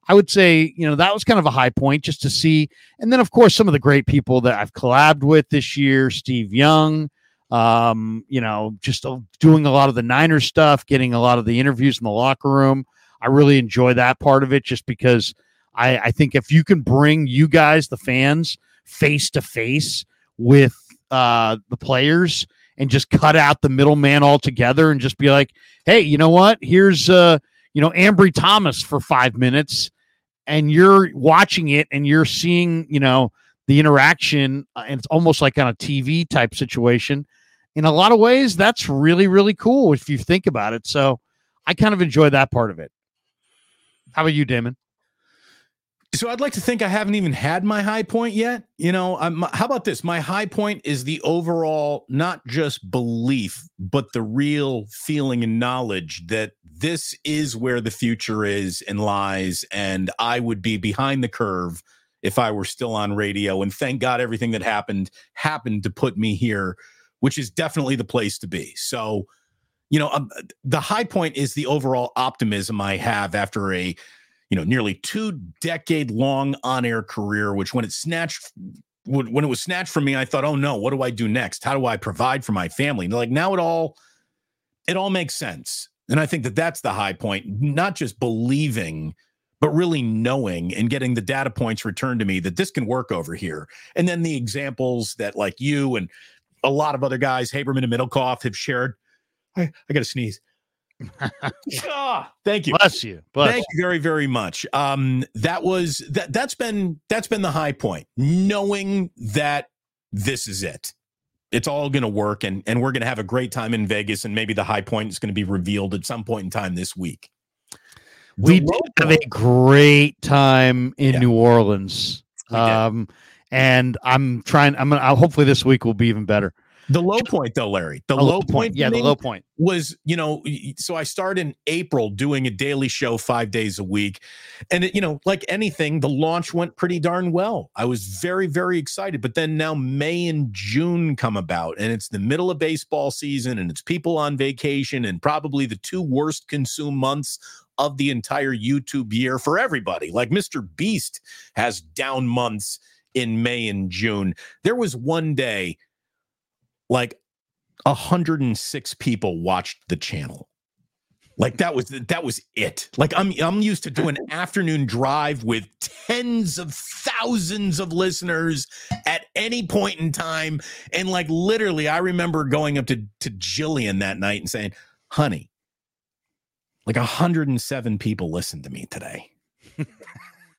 I would say, you know, that was kind of a high point just to see. And then of course, some of the great people that I've collabed with this year, Steve Young, um, you know, just doing a lot of the Niners stuff, getting a lot of the interviews in the locker room. I really enjoy that part of it just because I, I think if you can bring you guys, the fans, face to face with uh, the players and just cut out the middleman altogether and just be like, hey, you know what? Here's uh, you know, Ambry Thomas for five minutes, and you're watching it and you're seeing, you know, the interaction, uh, and it's almost like on a TV type situation. In a lot of ways, that's really, really cool if you think about it. So I kind of enjoy that part of it. How about you, Damon? So I'd like to think I haven't even had my high point yet. You know, I'm, how about this? My high point is the overall, not just belief, but the real feeling and knowledge that this is where the future is and lies. And I would be behind the curve if I were still on radio. And thank God everything that happened happened to put me here, which is definitely the place to be. So, you know, um, the high point is the overall optimism I have after a you know, nearly two decade long on air career, which when it snatched when it was snatched from me, I thought, oh no, what do I do next? How do I provide for my family? And like now it all it all makes sense. And I think that that's the high point, not just believing, but really knowing and getting the data points returned to me that this can work over here. And then the examples that like you and a lot of other guys, Haberman and Middlekauff, have shared. I, I got to sneeze oh, thank you. Bless you. Bless thank you very, very much. Um, that was that that's been that's been the high point. Knowing that this is it. It's all gonna work and and we're gonna have a great time in Vegas, and maybe the high point is gonna be revealed at some point in time this week. We did have a great time in yeah. New Orleans. Um, and I'm trying, I'm gonna hopefully this week will be even better. The low point, though, Larry, the oh, low, low point, point yeah, the low point was, you know, so I started in April doing a daily show five days a week. And, it, you know, like anything, the launch went pretty darn well. I was very, very excited. But then now May and June come about, and it's the middle of baseball season, and it's people on vacation, and probably the two worst consume months of the entire YouTube year for everybody. Like Mr. Beast has down months in May and June. There was one day like 106 people watched the channel. Like that was that was it. Like I'm I'm used to doing afternoon drive with tens of thousands of listeners at any point in time and like literally I remember going up to to Jillian that night and saying, "Honey, like 107 people listened to me today.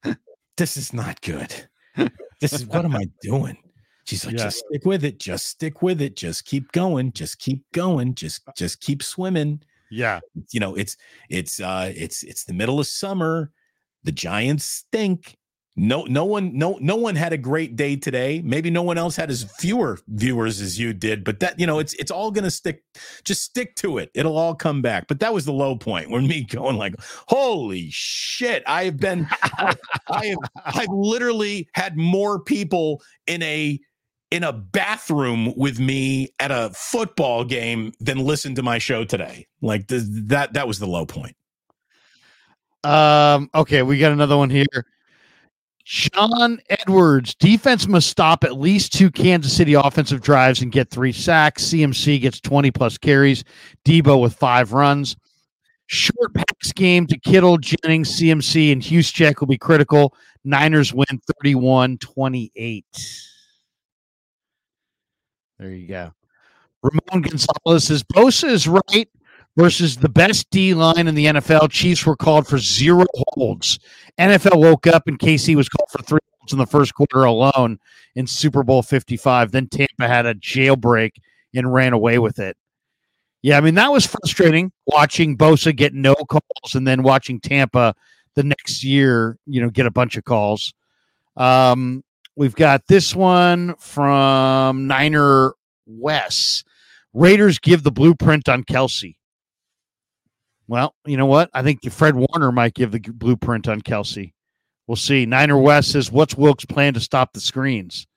this is not good. This is what am I doing?" She's like, yeah. just stick with it. Just stick with it. Just keep going. Just keep going. Just uh just keep swimming. Yeah. You know, it's it's uh it's it's the middle of summer. The Giants stink. No, no one, no, no one had a great day today. Maybe no one else had as fewer viewers as you did, but that you know, it's it's all gonna stick. Just stick to it. It'll all come back. But that was the low point when me going like, "Holy shit!" I have been, I, I have, I've literally had more people in a in a bathroom with me at a football game than listen to my show today. Like the, that that was the low point. Um okay, we got another one here. John Edwards, defense must stop at least two Kansas City offensive drives and get three sacks. CMC gets 20 plus carries. Deebo with five runs. Short pass game to Kittle, Jennings, CMC, and Juszczyk will be critical. Niners win 31 28. There you go. Ramon Gonzalez says Bosa is right versus the best D line in the NFL. Chiefs were called for zero holds. NFL woke up and KC was called for three holds in the first quarter alone in Super Bowl 55. Then Tampa had a jailbreak and ran away with it. Yeah, I mean, that was frustrating watching Bosa get no calls and then watching Tampa the next year, you know, get a bunch of calls. Um, We've got this one from Niner Wes. Raiders give the blueprint on Kelce. Well, you know what? I think Fred Warner might give the blueprint on Kelce. We'll see. Niner West says, "What's Wilks' plan to stop the screens?"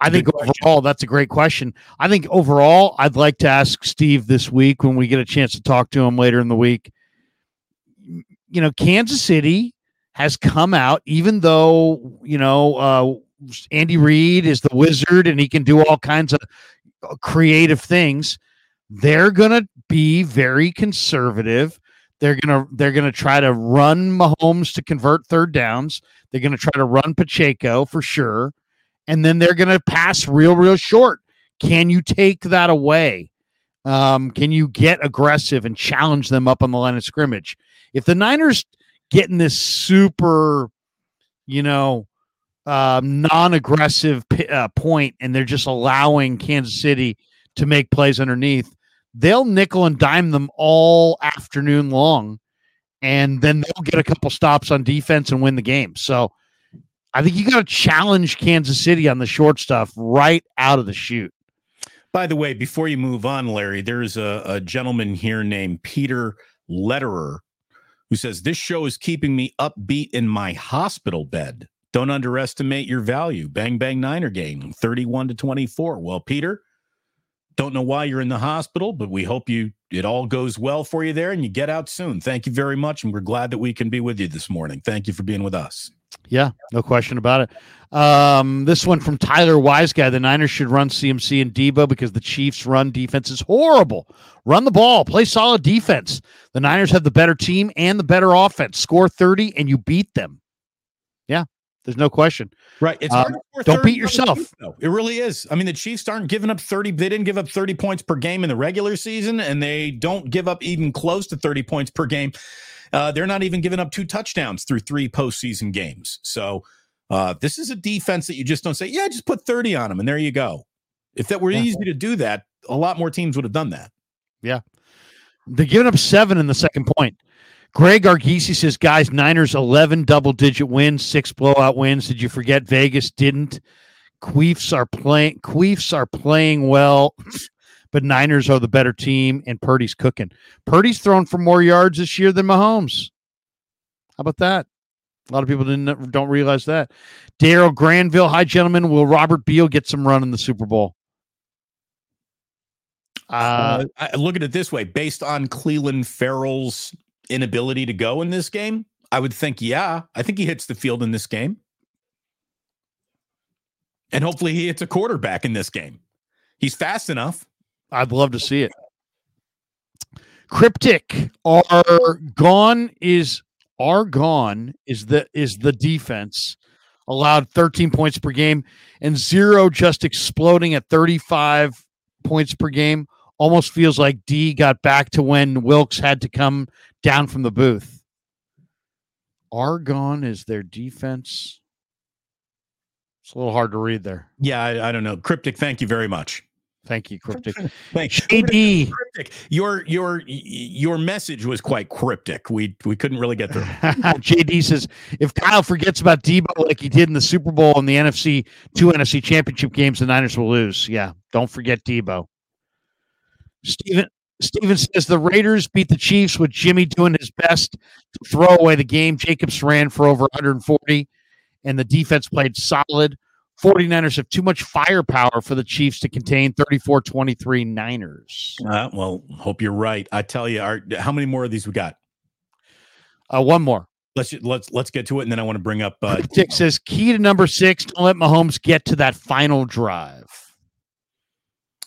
I think overall, that's a great question. I think overall, I'd like to ask Steve this week when we get a chance to talk to him later in the week. You know, Kansas City has come out, even though, you know, uh, Andy Reid is the wizard and he can do all kinds of uh, creative things. They're going to be very conservative. They're going to they're going to try to run Mahomes to convert third downs. They're going to try to run Pacheco for sure and then they're going to pass real, real short. Can you take that away? Um, can you get aggressive and challenge them up on the line of scrimmage? If the Niners getting this super, you know, um, non-aggressive uh, point, and they're just allowing Kansas City to make plays underneath, they'll nickel and dime them all afternoon long, and then they'll get a couple stops on defense and win the game. So I think you got to challenge Kansas City on the short stuff right out of the chute. By the way, before you move on, Larry, there's a, a gentleman here named Peter Letterer who says, This show is keeping me upbeat in my hospital bed. Don't underestimate your value. Bang Bang Niner game, 31 to 24. Well, Peter, don't know why you're in the hospital, but we hope you it all goes well for you there and you get out soon. Thank you very much. And we're glad that we can be with you this morning. Thank you for being with us. Yeah, no question about it. Um, this one from Tyler Wise guy. The Niners should run CMC and Deebo because the Chiefs' run defense is horrible. Run the ball, play solid defense. The Niners have the better team and the better offense. Score 30 and you beat them. Yeah, there's no question. Right. It's um, don't beat yourself. Chiefs, it really is. I mean, the Chiefs aren't giving up 30. They didn't give up 30 points per game in the regular season, and they don't give up even close to 30 points per game uh, they're not even giving up two touchdowns through three postseason games. So uh, this is a defense that you just don't say, yeah, just put 30 on them and there you go. If that were yeah. easy to do that, a lot more teams would have done that. Yeah. They're giving up seven in the second point. Greg Argisi says, guys, Niners 11 double digit wins, six blowout wins. Did you forget Vegas didn't? Queefs are playing Queefs are playing well but Niners are the better team, and Purdy's cooking. Purdy's thrown for more yards this year than Mahomes. How about that? A lot of people didn't don't realize that. Daryl Granville, hi gentlemen. Will Robert Beal get some run in the Super Bowl? Uh, uh, look at it this way: based on Clelin Ferrell's inability to go in this game, I would think, yeah, I think he hits the field in this game, and hopefully he hits a quarterback in this game. He's fast enough. I'd love to see it. Cryptic are gone is are gone is the is the defense allowed 13 points per game and zero just exploding at 35 points per game almost feels like D got back to when Wilks had to come down from the booth. Argon is their defense. It's a little hard to read there. Yeah, I, I don't know. Cryptic, thank you very much. Thank you, cryptic. Thanks, JD. Cryptic. Your your your message was quite cryptic. We we couldn't really get through. JD says if Kyle forgets about Deebo like he did in the Super Bowl and the NFC two NFC Championship games, the Niners will lose. Yeah, don't forget Deebo. Steven Steven says the Raiders beat the Chiefs with Jimmy doing his best to throw away the game. Jacobs ran for over 140, and the defense played solid. 49ers have too much firepower for the Chiefs to contain 34 23 Niners. Uh, well, hope you're right. I tell you, our, how many more of these we got? Uh, one more. Let's let's let's get to it, and then I want to bring up. Uh, Dick says key to number six: don't let Mahomes get to that final drive.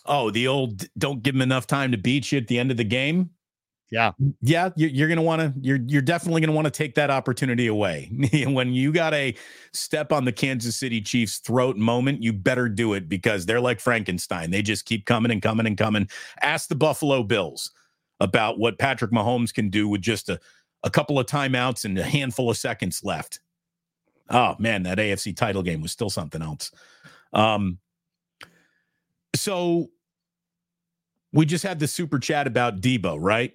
Oh, the old "don't give him enough time to beat you" at the end of the game. Yeah, yeah, you're, gonna want to. You're you're definitely gonna want to take that opportunity away. when you got a step on the Kansas City Chiefs' throat moment, you better do it because they're like Frankenstein. They just keep coming and coming and coming. Ask the Buffalo Bills about what Patrick Mahomes can do with just a, a couple of timeouts and a handful of seconds left. Oh man, that AFC title game was still something else. Um, so we just had the super chat about Deebo, right?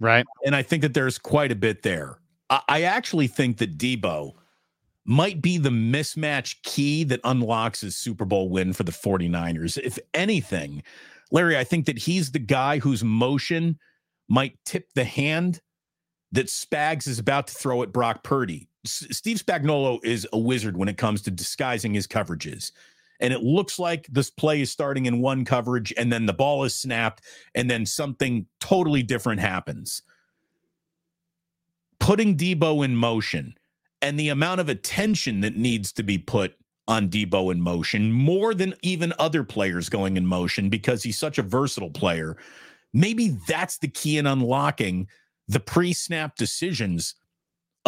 Right. And I think that there's quite a bit there. I, I actually think that Deebo might be the mismatch key that unlocks his Super Bowl win for the 49ers. If anything, Larry, I think that he's the guy whose motion might tip the hand that Spags is about to throw at Brock Purdy. S- Steve Spagnuolo is a wizard when it comes to disguising his coverages. And it looks like this play is starting in one coverage and then the ball is snapped and then something totally different happens. Putting Deebo in motion and the amount of attention that needs to be put on Deebo in motion more than even other players going in motion because he's such a versatile player. Maybe that's the key in unlocking the pre snap decisions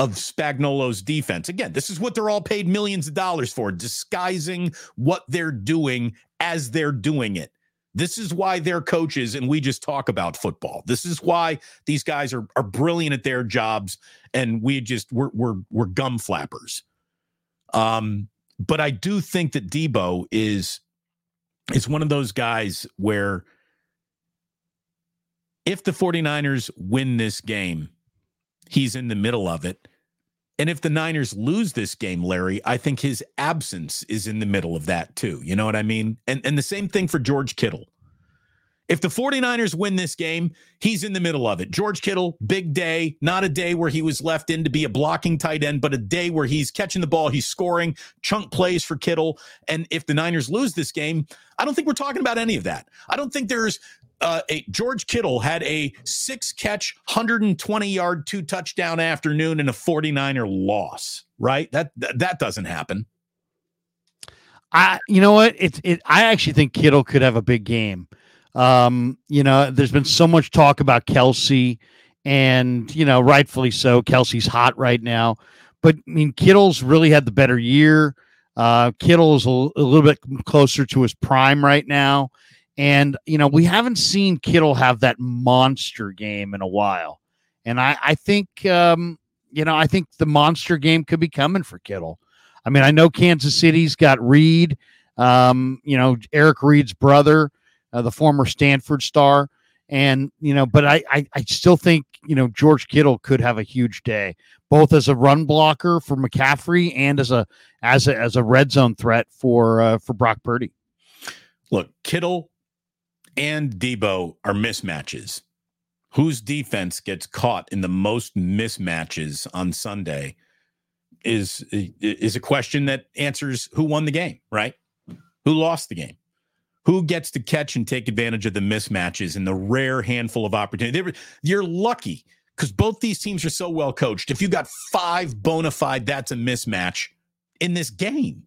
of Spagnuolo's defense. Again, this is what they're all paid millions of dollars for, disguising what they're doing as they're doing it. This is why they're coaches and we just talk about football. This is why these guys are are brilliant at their jobs and we just we're we're we're gum flappers. Um but I do think that Deebo is is one of those guys where if the 49ers win this game, he's in the middle of it. And if the Niners lose this game, Larry, I think his absence is in the middle of that too. You know what I mean? And and the same thing for George Kittle. If the 49ers win this game, he's in the middle of it. George Kittle, big day, not a day where he was left in to be a blocking tight end, but a day where he's catching the ball, he's scoring, chunk plays for Kittle. And if the Niners lose this game, I don't think we're talking about any of that. I don't think there's uh, a, George Kittle had a six catch, 120 yard, two touchdown afternoon and a 49er loss, right? That, that, that doesn't happen. I, you know what? It's, it, I actually think Kittle could have a big game. Um, you know, there's been so much talk about Kelce and, you know, rightfully so. Kelce's hot right now. But I mean, Kittle's really had the better year. Uh, Kittle is a, a little bit closer to his prime right now. And, you know, we haven't seen Kittle have that monster game in a while. And I, I think, um, you know, I think the monster game could be coming for Kittle. I mean, I know Kansas City's got Reid, um, you know, Eric Reid's brother, uh, the former Stanford star. And, you know, but I, I, I still think, you know, George Kittle could have a huge day, both as a run blocker for McCaffrey and as a, as a, as a red zone threat for, uh, for Brock Purdy. Look, Kittle and Deebo are mismatches. Whose defense gets caught in the most mismatches on Sunday is is a question that answers who won the game, right? Who lost the game? Who gets to catch and take advantage of the mismatches and the rare handful of opportunity? You're lucky because both these teams are so well coached. If you got five bona fide, that's a mismatch in this game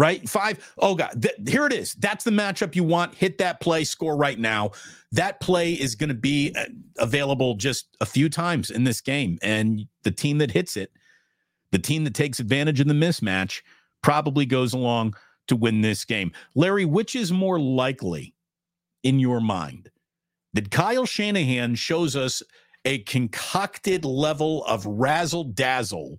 right? Five. Oh God, th- here it is. That's the matchup you want. Hit that play, score right now. That play is going to be uh, available just a few times in this game, and the team that hits it, the team that takes advantage of the mismatch, probably goes along to win this game. Larry, which is more likely in your mind that Kyle Shanahan shows us a concocted level of razzle dazzle?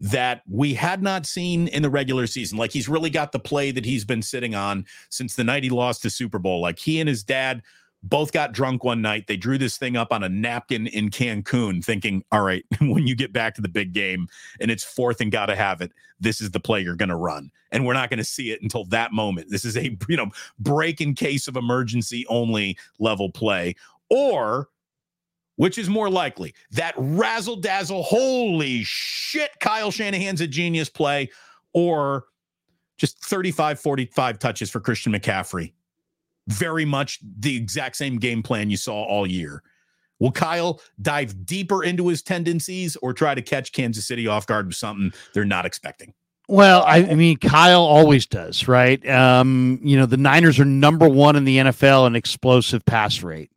That we had not seen in the regular season. Like he's really got the play that he's been sitting on since the night he lost the Super Bowl. Like he and his dad both got drunk one night. They drew this thing up on a napkin in Cancun, thinking, all right, when you get back to the big game and it's fourth and got to have it, this is the play you're going to run. And we're not going to see it until that moment. This is a, you know, break in case of emergency only level play. Or which is more likely? That razzle dazzle, holy shit, Kyle Shanahan's a genius play, or just 35 45 touches for Christian McCaffrey? Very much the exact same game plan you saw all year. Will Kyle dive deeper into his tendencies or try to catch Kansas City off guard with something they're not expecting? Well, I, I, mean, Kyle always does, right? Um, you know, the Niners are number one in the NFL in explosive pass rate.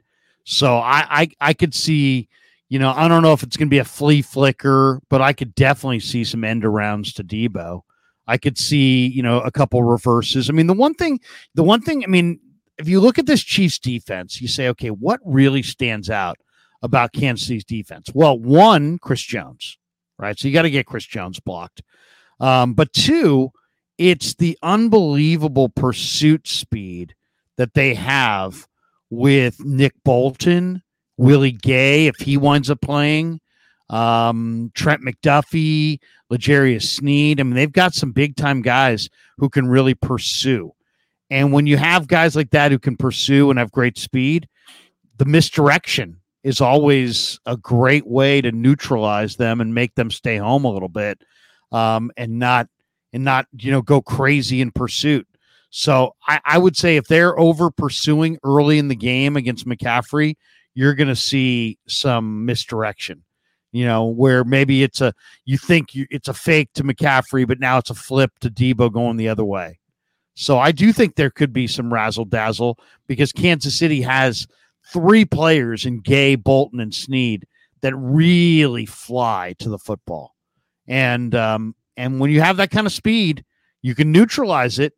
So I, I, I could see, you know, I don't know if it's going to be a flea flicker, but I could definitely see some end arounds to Deebo. I could see, you know, a couple reverses. I mean, the one thing, the one thing, I mean, if you look at this Chiefs defense, you say, okay, what really stands out about Kansas City's defense? Well, one, Chris Jones, right? So you got to get Chris Jones blocked. Um, but two, it's the unbelievable pursuit speed that they have with Nick Bolton, Willie Gay, if he winds up playing, um, Trent McDuffie, L'Jarius Sneed. I mean, they've got some big time guys who can really pursue. And when you have guys like that who can pursue and have great speed, the misdirection is always a great way to neutralize them and make them stay home a little bit um, and not and not you know go crazy in pursuit. So I, I would say if they're over pursuing early in the game against McCaffrey, you're going to see some misdirection. You know, where maybe it's a you think you, it's a fake to McCaffrey, but now it's a flip to Deebo going the other way. So I do think there could be some razzle dazzle because Kansas City has three players in Gay, Bolton, and Sneed that really fly to the football. And um, and when you have that kind of speed, you can neutralize it,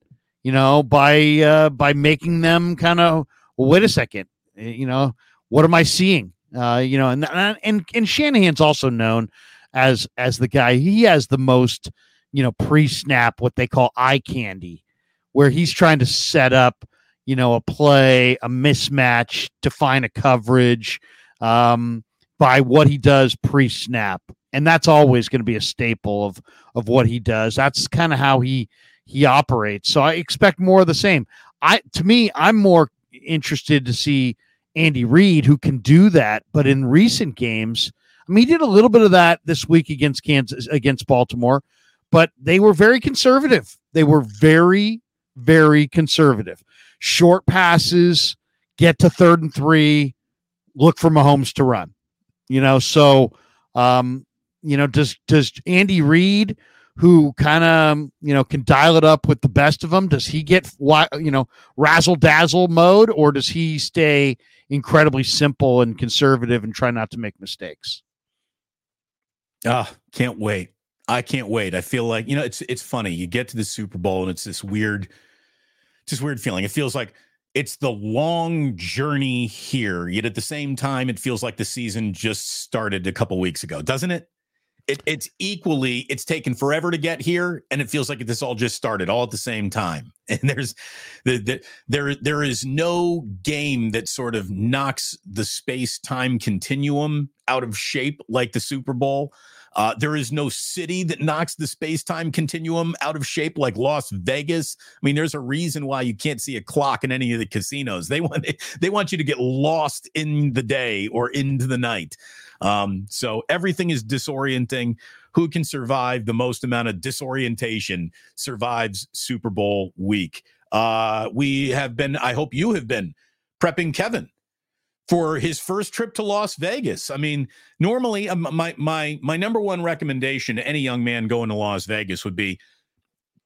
you know, by uh, by making them kind of well, wait a second, eh, you know, what am I seeing? Uh, you know, and and and Shanahan's also known as as the guy he has the most, you know, pre-snap what they call eye candy, where he's trying to set up, you know, a play, a mismatch, define a coverage, um, by what he does pre-snap and that's always going to be a staple of of what he does. That's kind of how he he operates. So I expect more of the same. I to me, I'm more interested to see Andy Reid who can do that. But in recent games, I mean, he did a little bit of that this week against Kansas against Baltimore, but they were very conservative. They were very very conservative. Short passes, get to third and three, look for Mahomes to run. You know, so um, you know, does does Andy Reid, who kind of you know can dial it up with the best of them, does he get you know razzle dazzle mode, or does he stay incredibly simple and conservative and try not to make mistakes? Ah, can't wait. I can't wait. I feel like you know it's it's funny. You get to the Super Bowl and it's this weird, just weird feeling. It feels like it's the long journey here. Yet at the same time, it feels like the season just started a couple weeks ago, doesn't it? It, it's equally it's taken forever to get here and it feels like this all just started all at the same time and there's the, the there there is no game that sort of knocks the space time continuum out of shape like the super bowl uh, there is no city that knocks the space time continuum out of shape like Las Vegas. I mean, there's a reason why you can't see a clock in any of the casinos. They want they want you to get lost in the day or into the night. Um, so everything is disorienting. Who can survive the most amount of disorientation survives Super Bowl week. Uh, we have been, I hope you have been prepping Kevin for his first trip to Las Vegas. I mean, normally um, my my my number one recommendation to any young man going to Las Vegas would be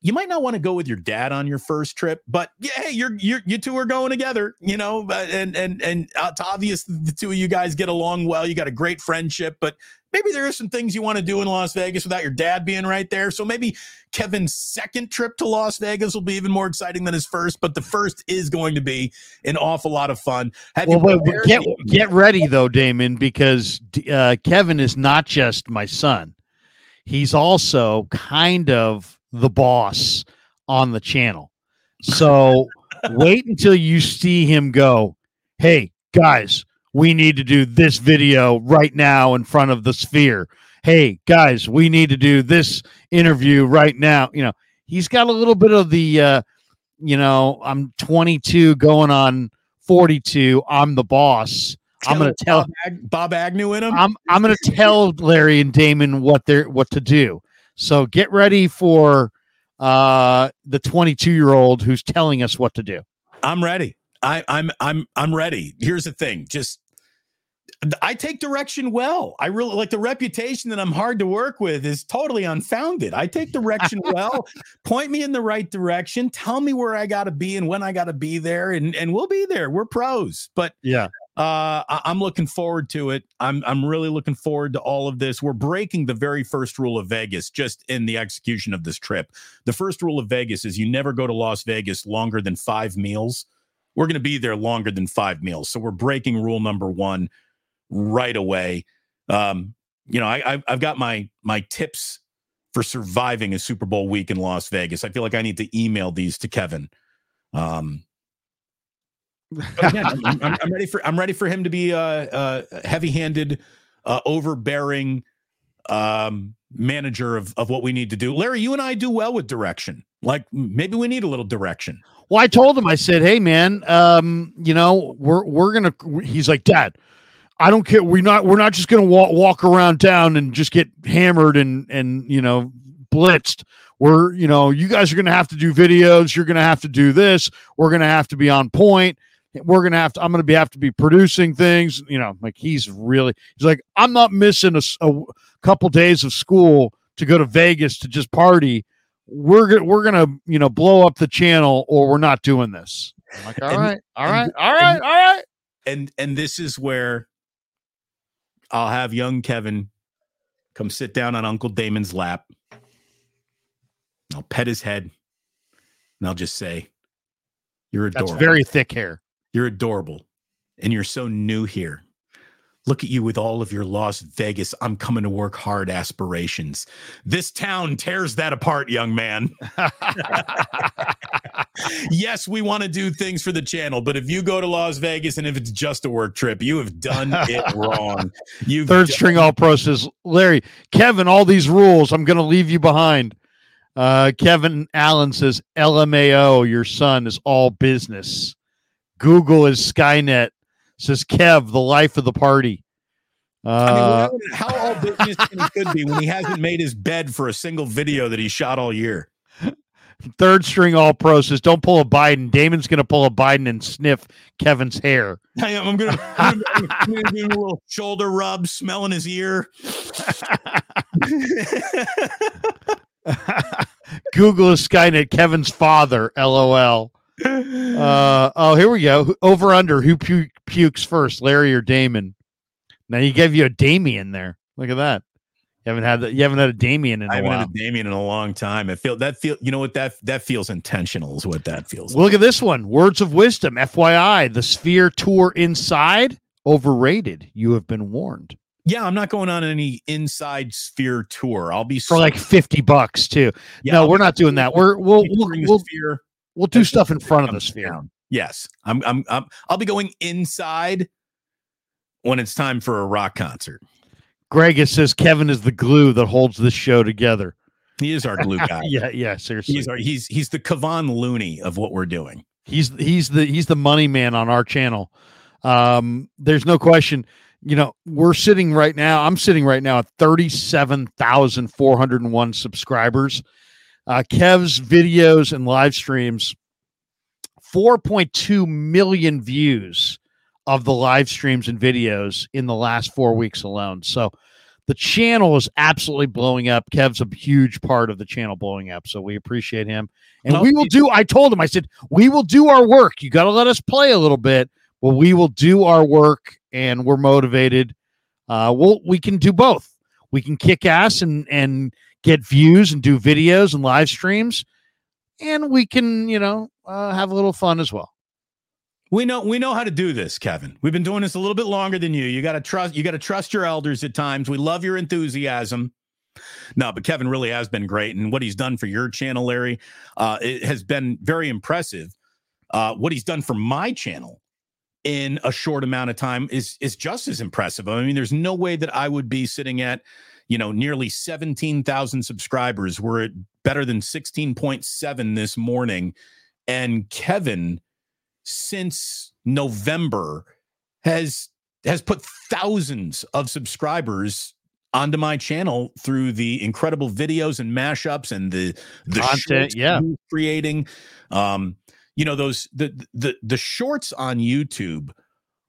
you might not want to go with your dad on your first trip, but yeah, hey, you're you're you two are going together, you know, and and and it's obvious the two of you guys get along well. You got a great friendship, but maybe there are some things you want to do in Las Vegas without your dad being right there. So maybe Kevin's second trip to Las Vegas will be even more exciting than his first, but the first is going to be an awful lot of fun. Have well, wait, get get ready though, Damon, because uh, Kevin is not just my son; he's also kind of the boss on the channel. So wait until you see him go, hey, guys, we need to do this video right now in front of the sphere. Hey, guys, we need to do this interview right now. You know, he's got a little bit of the, uh, you know, I'm 22 going on 42. I'm the boss. Tell I'm going to tell Bob, Ag- Bob Agnew in him. I'm I'm going to tell Larry and Damon what they're what to do. So get ready for uh, the 22 year old who's telling us what to do. I'm ready. I, I'm I'm I'm ready. Here's the thing. Just I take direction well. I really like the reputation that I'm hard to work with is totally unfounded. I take direction well. Point me in the right direction. Tell me where I got to be and when I got to be there, and and we'll be there. We're pros. But yeah, uh, I- am looking forward to it. I'm I'm really looking forward to all of this. We're breaking the very first rule of Vegas just in the execution of this trip. The first rule of Vegas is you never go to Las Vegas longer than five meals. We're going to be there longer than five meals, so we're breaking rule number one right away. Um, you know, I, I've got my my tips for surviving a Super Bowl week in Las Vegas. I feel like I need to email these to Kevin. Um, again, I'm, I'm, ready for I'm ready for him to be a, a heavy-handed, uh, overbearing um, manager of of what we need to do. Larry, you and I do well with direction. Like maybe we need a little direction. Well, I told him I said, "Hey, man, um, you know, we're we're gonna." He's like, "Dad, I don't care. We're not we're not just gonna walk walk around town and just get hammered and and you know blitzed. We're you know you guys are gonna have to do videos. You're gonna have to do this. We're gonna have to be on point. We're gonna have to. I'm gonna be have to be producing things. You know, like he's really. He's like I'm not missing a, a couple days of school to go to Vegas to just party. We're gonna we're gonna you know blow up the channel or we're not doing this. I'm like all and, right, all right, all right, all right. And and this is where I'll have young Kevin come sit down on Uncle Damon's lap. I'll pet his head and I'll just say, You're adorable. That's very thick hair. You're adorable. And you're so new here. Look at you with all of your Las Vegas, I'm coming to work hard aspirations. This town tears that apart, young man. yes, we want to do things for the channel, but if you go to Las Vegas and if it's just a work trip, you have done it wrong. You third done- string all pro says, Larry, Kevin, all these rules, I'm going to leave you behind. Uh, Kevin Allen says, LMAO, your son is all business. Google is Skynet says Kev, the life of the party. Uh, I mean, how all business could be when he hasn't made his bed for a single video that he shot all year. Third string all pro says, "Don't pull a Biden." Damon's going to pull a Biden and sniff Kevin's hair. I am. I'm going to do a little shoulder rub, smelling his ear. Google is Skynet. Kevin's father. LOL. Uh, oh, here we go. Over under. Who pu- pukes first, Larry or Damon? Now you gave you a Damien there. Look at that. You haven't had that. You haven't had a Damien in a I haven't while. had a Damien in a long time. I feel that feel. You know what that that feels intentional is what that feels. Well, like. Look at this one. Words of wisdom. FYI, the Sphere tour inside overrated. You have been warned. Yeah, I'm not going on any inside Sphere tour. I'll be for like fifty bucks too. Yeah, no, I'll we're not doing that. We're we'll we'll, we'll, Sphere We'll do stuff in front of the sphere. Down. Yes, I'm, I'm. I'm. I'll be going inside when it's time for a rock concert. Greg it says Kevin is the glue that holds this show together. He is our glue guy. yeah, yeah, seriously. He's our, he's he's the Kevon Looney of what we're doing. He's he's the he's the money man on our channel. Um, there's no question. You know, we're sitting right now. I'm sitting right now at thirty-seven thousand four hundred and one subscribers. Uh, Kev's videos and live streams, 4.2 million views of the live streams and videos in the last four weeks alone. So the channel is absolutely blowing up. Kev's a huge part of the channel blowing up. So we appreciate him. And well, we will do, I told him, I said, we will do our work. You got to let us play a little bit. Well, we will do our work and we're motivated. Uh, we'll, we can do both. We can kick ass and, and, get views and do videos and live streams, and we can, you know, uh, have a little fun as well. We know we know how to do this, Kevin. We've been doing this a little bit longer than you. You got to trust you got to trust your elders at times. We love your enthusiasm. No, but Kevin really has been great, and what he's done for your channel, Larry, uh, it has been very impressive. Uh, what he's done for my channel in a short amount of time is is just as impressive. I mean, there's no way that I would be sitting at you know, nearly 17,000 subscribers. We're at better than 16.7 this morning. And Kevin, since November, has has put thousands of subscribers onto my channel through the incredible videos and mashups and the the content yeah creating um you know those the the the shorts on youtube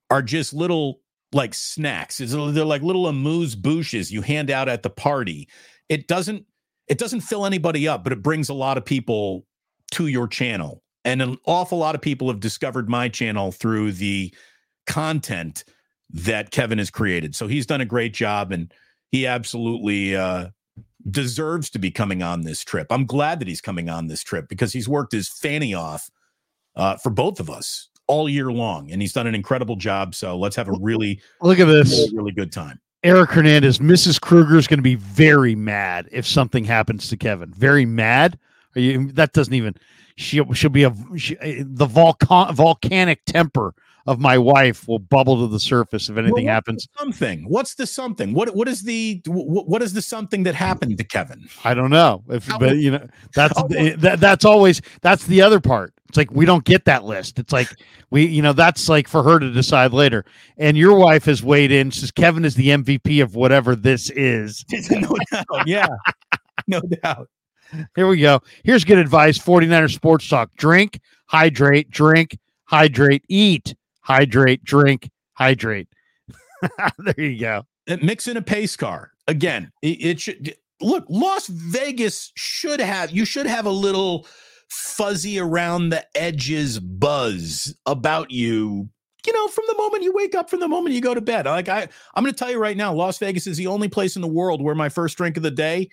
are just little like snacks. They're like little amuse bouches you hand out at the party. It doesn't it doesn't fill anybody up, but it brings a lot of people to your channel. And an awful lot of people have discovered my channel through the content that Kevin has created. So he's done a great job and he absolutely uh, deserves to be coming on this trip. I'm glad that he's coming on this trip because he's worked his fanny off uh, for both of us all year long, and he's done an incredible job. So let's have a really look at this, really, really good time. Eric Hernandez, Mrs. Krueger is going to be very mad if something happens to Kevin. Very mad. You, that doesn't even. She she'll be a she, eh, the volcan volcanic temper of my wife will bubble to the surface if anything Well, happens. Something. What's the something? What what is the what, what is the something that happened to Kevin? I don't know if, How- but you know, that's how- that, that's always that's the other part. It's like we don't get that list. It's like we, you know, that's like for her to decide later. And your wife has weighed in. Says Kevin is the MVP of whatever this is. no doubt. Yeah. No doubt. Here we go. Here's good advice 49er Sports Talk drink, hydrate, drink, hydrate, eat, hydrate, drink, hydrate. there you go. Uh, Mix in a pace car. Again, it, it should look, Las Vegas should have you should have a little fuzzy around the edges buzz about you. You know, from the moment you wake up, from the moment you go to bed. Like I, I'm going to tell you right now, Las Vegas is the only place in the world where my first drink of the day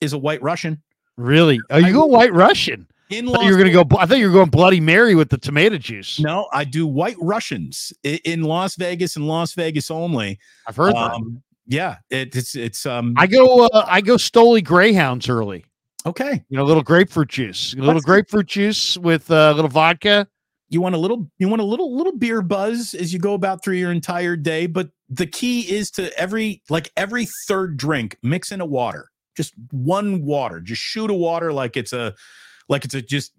is a White Russian. Really? Are you I- go White Russian. In Las you're going to go. I thought you were going Bloody Mary with the tomato juice. No, I do White Russians i- in Las Vegas and Las Vegas only. I've heard that. Um, yeah, it, it's it's um I go. Uh, I go Stoli Greyhounds early. okay. You know, a little grapefruit juice, a little grapefruit juice with uh, a little vodka. You want a little you want a little little beer buzz as you go about through your entire day, but the key is to every like every third drink mix in a water. Just one water. Just shoot a water like it's a like it's a just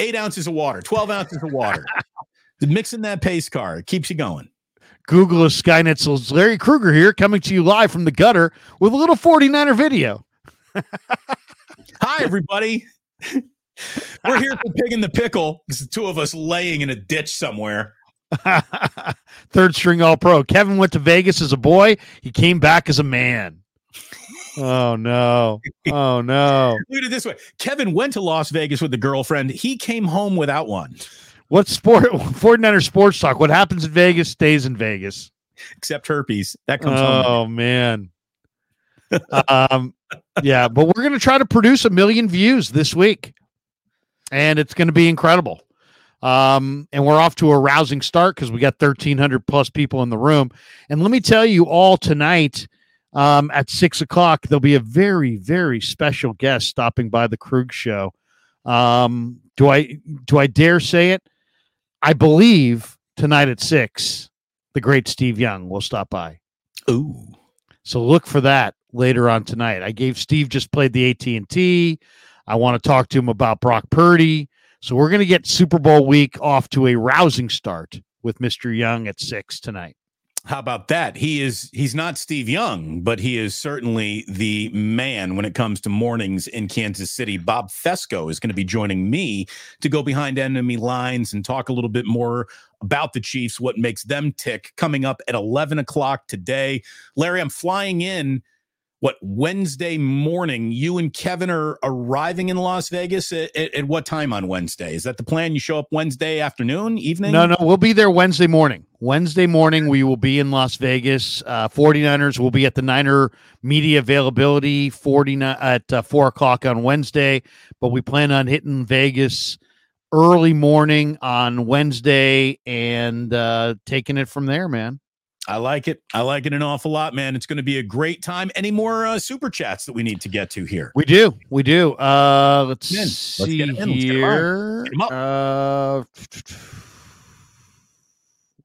eight ounces of water, 12 ounces of water. Mixing that pace car. It keeps you going. Google is Skynetzel's Larry Krueger here, coming to you live from the gutter with a little 49er video. Hi, everybody. We're here for Pig in the Pickle. It's the two of us laying in a ditch somewhere. Third string all pro. Kevin went to Vegas as a boy. He came back as a man. Oh no. Oh no. Look at it this way Kevin went to Las Vegas with a girlfriend. He came home without one, What sport 49er sports talk? What happens in Vegas stays in Vegas. except herpes. That comes home. Oh man. um yeah, but we're gonna try to produce a million views this week. And it's gonna be incredible. Um, and we're off to a rousing start because we got 1,300 plus people in the room. And let me tell you all tonight um, at six o'clock, there'll be a very, very special guest stopping by the Krueg show. Um, do I do I dare say it? I believe tonight at six, the great Steve Young will stop by. Ooh. So look for that later on tonight. I gave Steve just played the AT and T. I want to talk to him about Brock Purdy. So we're going to get Super Bowl week off to a rousing start with Mr. Young at six tonight. How about that? He is he's not Steve Young, but he is certainly the man when it comes to mornings in Kansas City. Bob Fescoe is going to be joining me to go behind enemy lines and talk a little bit more about the Chiefs, what makes them tick, coming up at 11 o'clock today. Larry, I'm flying in what Wednesday morning. You and Kevin are arriving in Las Vegas at, at, at what time on Wednesday? Is that the plan? You show up Wednesday afternoon, evening? No, no, we'll be there Wednesday morning. Wednesday morning, we will be in Las Vegas. Uh, 49ers will be at the Niner media availability 49 at uh, four o'clock on Wednesday, but we plan on hitting Vegas early morning on Wednesday and uh, taking it from there, man. I like it. I like it an awful lot, man. It's going to be a great time. Any more uh, super chats that we need to get to here? We do. We do. Uh let's. Let's see get in. Let's get 'em on. here. Get. Uh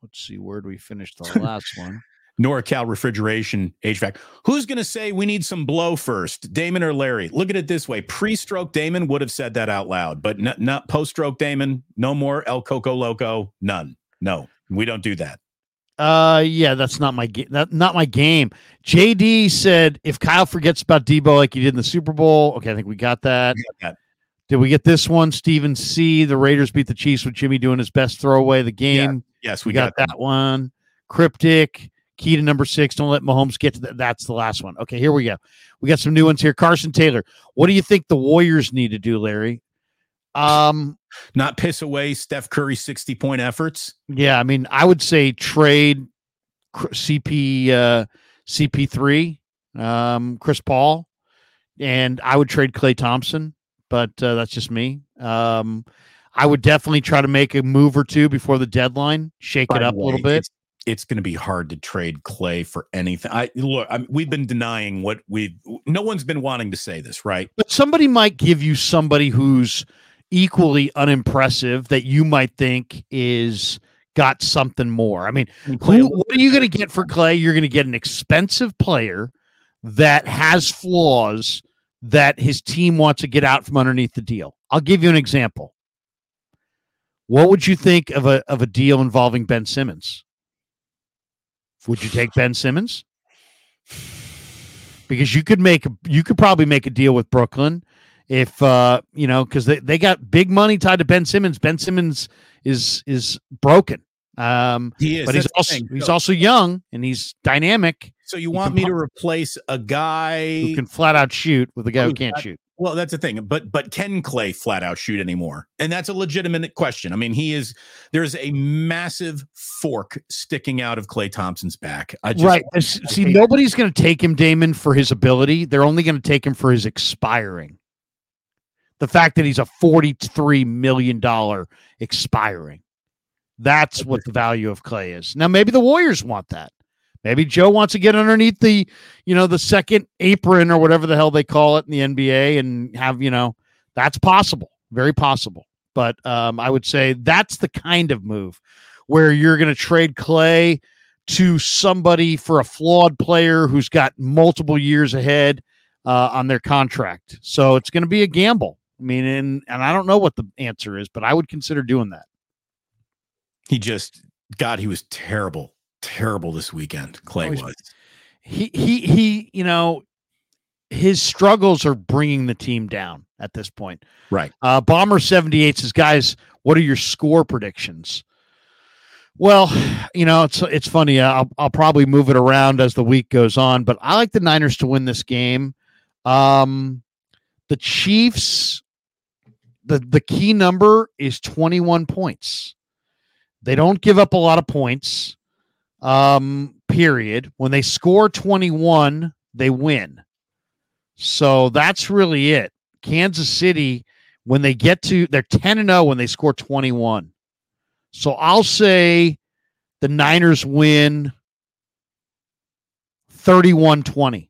let's see where do we finish the last one? NorCal refrigeration HVAC. Who's going to say we need some blow first, Damon or Larry? Look at it this way: pre-stroke Damon would have said that out loud, but not, not post-stroke Damon. No more El Coco Loco. None. No, we don't do that. Uh yeah, that's not my game. That not my game. JD said if Kyle forgets about Deebo like he did in the Super Bowl. Okay, I think we got that. We got that. Did we get this one? Steven C. The Raiders beat the Chiefs with Jimmy doing his best throwaway of the game. Yes, We, we, got, that one. Cryptic. Key to number six. Don't let Mahomes get to that. That's the last one. Okay, here we go. We got some new ones here. Carson Taylor. What do you think the Warriors need to do, Larry? Um, Not piss away Steph Curry sixty point efforts. yeah, I mean, I would say trade CP uh CP3, um, Chris Paul, and I would trade Klay Thompson, but uh, that's just me. Um, I would definitely try to make a move or two before the deadline, shake By it the up a little bit. It's, it's going to be hard to trade Klay for anything. I look. I, we've been denying what we. No one's been wanting to say this, right? But somebody might give you somebody who's equally unimpressive that you might think is got something more. I mean, who, what are you going to get for Klay? You're going to get an expensive player that has flaws that his team wants to get out from underneath the deal. I'll give you an example. What would you think of a of a deal involving Ben Simmons? Would you take Ben Simmons? Because you could make you could probably make a deal with Brooklyn if uh you know because they, they got big money tied to Ben Simmons. Ben Simmons is is broken. Um, he is, but he's also he's also young and he's dynamic. So you want me to replace a guy who can flat out shoot with a guy who can't that, shoot? Well, that's the thing. But but can Klay flat out shoot anymore? And that's a legitimate question. I mean, he is there's a massive fork sticking out of Klay Thompson's back. I just, right. I, See, nobody's going to take him, Damon, for his ability. They're only going to take him for his expiring. The fact that he's a $43 million expiring. That's what the value of Klay is. Now, maybe the Warriors want that. Maybe Joe wants to get underneath the, you know, the second apron or whatever the hell they call it in the NBA and have, you know, that's possible. Very possible. But um, I would say that's the kind of move where you're going to trade Klay to somebody for a flawed player who's got multiple years ahead uh, on their contract. So it's going to be a gamble. I mean, and, and I don't know what the answer is, but I would consider doing that. He just, God, he was terrible terrible this weekend. Klay was. He he he. You know, his struggles are bringing the team down at this point. Right. Uh, Bomber seventy eight says, guys, what are your score predictions? Well, you know, it's it's funny. I'll I'll probably move it around as the week goes on, but I like the Niners to win this game. Um, the Chiefs, the the key number is twenty one points. They don't give up a lot of points um, period. When they score 21, they win. So that's really it. Kansas City, when they get to, they're 10 and 0 when they score 21. So I'll say the Niners win 31 20.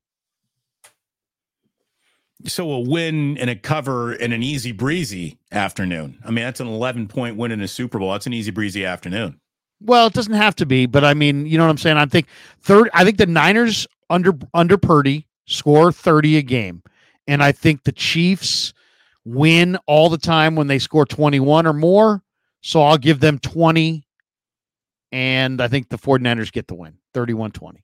So a win and a cover in an easy breezy afternoon. I mean, that's an 11 point win in a Super Bowl. That's an easy breezy afternoon. Well, it doesn't have to be, but I mean, you know what I'm saying. I think third. I think the Niners under under Purdy score 30 a game, and I think the Chiefs win all the time when they score 21 or more. So I'll give them 20, and I think the 49ers get the win 31 20.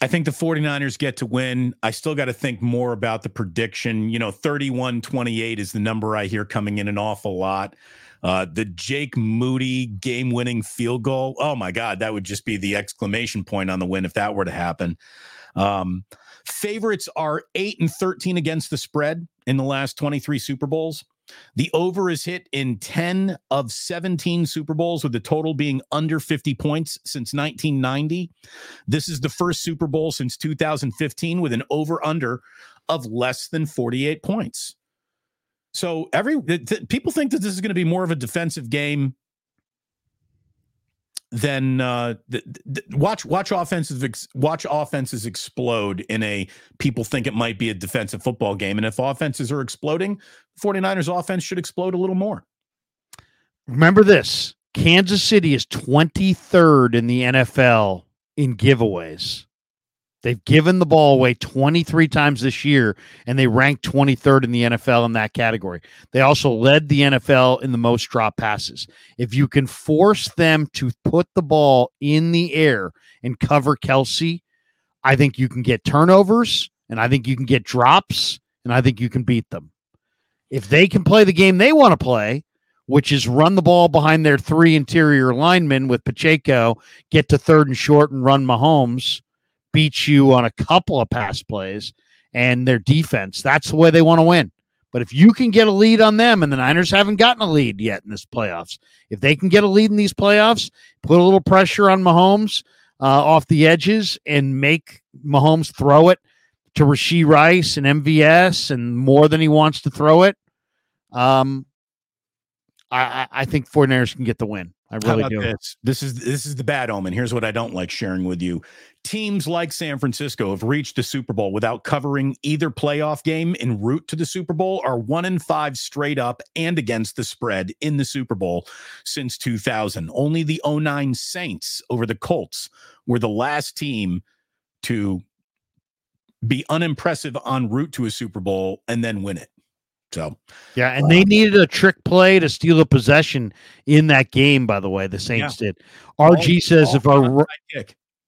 I think the 49ers get to win. I still got to think more about the prediction. You know, 31 28 is the number I hear coming in an awful lot. Uh, the Jake Moody game winning field goal. Oh my God, that would just be the exclamation point on the win if that were to happen. Um, favorites are 8 and 13 against the spread in the last 23 Super Bowls. The over is hit in 10 of 17 Super Bowls, with the total being under 50 points since 1990. This is the first Super Bowl since 2015 with an over under of less than 48 points. So every th- people think that this is going to be more of a defensive game than uh, th- th- watch watch offenses ex- watch offenses explode in a people think it might be a defensive football game. And if offenses are exploding 49ers offense should explode a little more. Remember this. Kansas City is 23rd in the NFL in giveaways They've given the ball away 23 times this year, and they ranked 23rd in the NFL in that category. They also led the NFL in the most drop passes. If you can force them to put the ball in the air and cover Kelce, I think you can get turnovers, and I think you can get drops, and I think you can beat them. If they can play the game they want to play, which is run the ball behind their three interior linemen with Pacheco, get to third and short, and run Mahomes beat you on a couple of pass plays and their defense. That's the way they want to win. But if you can get a lead on them, and the Niners haven't gotten a lead yet in this playoffs, if they can get a lead in these playoffs, put a little pressure on Mahomes uh, off the edges and make Mahomes throw it to Rashee Rice and MVS and more than he wants to throw it, um, I, I think 49ers can get the win. I really do. This? this is this is the bad omen. Here's what I don't like sharing with you. Teams like San Francisco have reached the Super Bowl without covering either playoff game en route to the Super Bowl are one in five straight up and against the spread in the Super Bowl since 2000. Only the 09 Saints over the Colts were the last team to be unimpressive en route to a Super Bowl and then win it. So, yeah, and they needed a trick play to steal a possession in that game. By the way, the Saints yeah. did. RG all, says all if our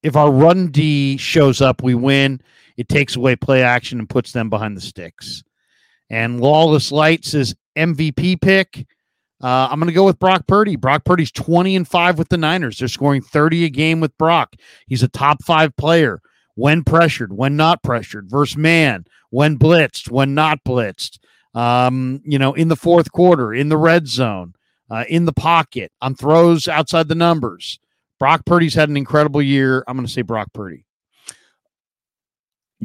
if our run D shows up, we win. It takes away play action and puts them behind the sticks. And Lawless Light says MVP pick. Uh, I'm going to go with Brock Purdy. Brock Purdy's 20 and 5 with the Niners. They're scoring 30 a game with Brock. He's a top five player when pressured, when not pressured, versus man, when blitzed, when not blitzed um, you know, in the fourth quarter, in the red zone, uh, in the pocket, on throws outside the numbers. Brock Purdy's had an incredible year. I'm going to say Brock Purdy.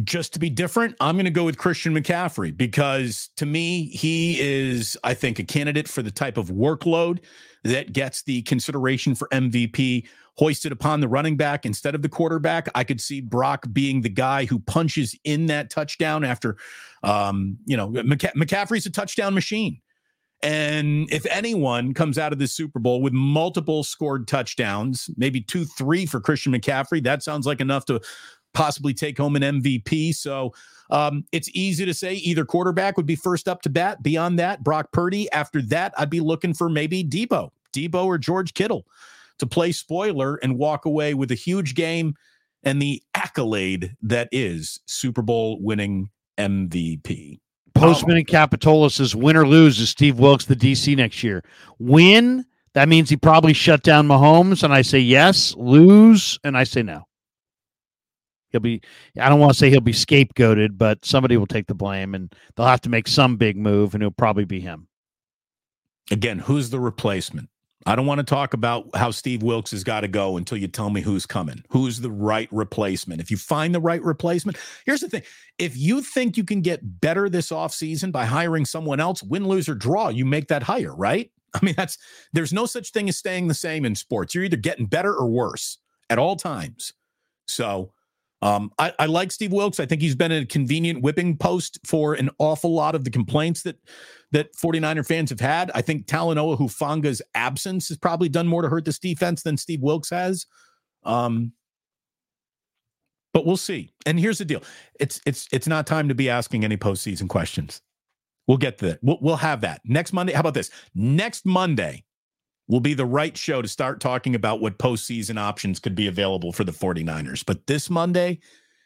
Just to be different, I'm going to go with Christian McCaffrey because to me, he is, I think, a candidate for the type of workload that gets the consideration for MVP hoisted upon the running back instead of the quarterback. I could see Brock being the guy who punches in that touchdown after, um, you know, McC- McCaffrey's a touchdown machine. And if anyone comes out of the Super Bowl with multiple scored touchdowns, maybe two, three for Christian McCaffrey, that sounds like enough to possibly take home an MVP. So um, it's easy to say either quarterback would be first up to bat. Beyond that, Brock Purdy. After that, I'd be looking for maybe Deebo, Deebo or George Kittle to play spoiler and walk away with a huge game and the accolade that is Super Bowl winning MVP. Postman and Capitola says win or lose is Steve Wilks the DC next year. Win, that means he probably shut down Mahomes, and I say yes. Lose, and I say no. He'll be I don't want to say he'll be scapegoated, but somebody will take the blame and they'll have to make some big move, and it'll probably be him. Again, who's the replacement? I don't want to talk about how Steve Wilks has got to go until you tell me who's coming, who's the right replacement. If you find the right replacement, here's the thing if you think you can get better this offseason by hiring someone else, win, lose, or draw, you make that hire, right? I mean, that's there's no such thing as staying the same in sports. You're either getting better or worse at all times. So, um, I, I, like Steve Wilks. I think he's been a convenient whipping post for an awful lot of the complaints that that 49er fans have had. I think Talanoa Hufanga's absence has probably done more to hurt this defense than Steve Wilks has. Um, but we'll see. And here's the deal: it's it's it's not time to be asking any postseason questions. We'll get to that. We'll, we'll have that next Monday. How about this? Next Monday, will be the right show to start talking about what postseason options could be available for the 49ers. But this Monday,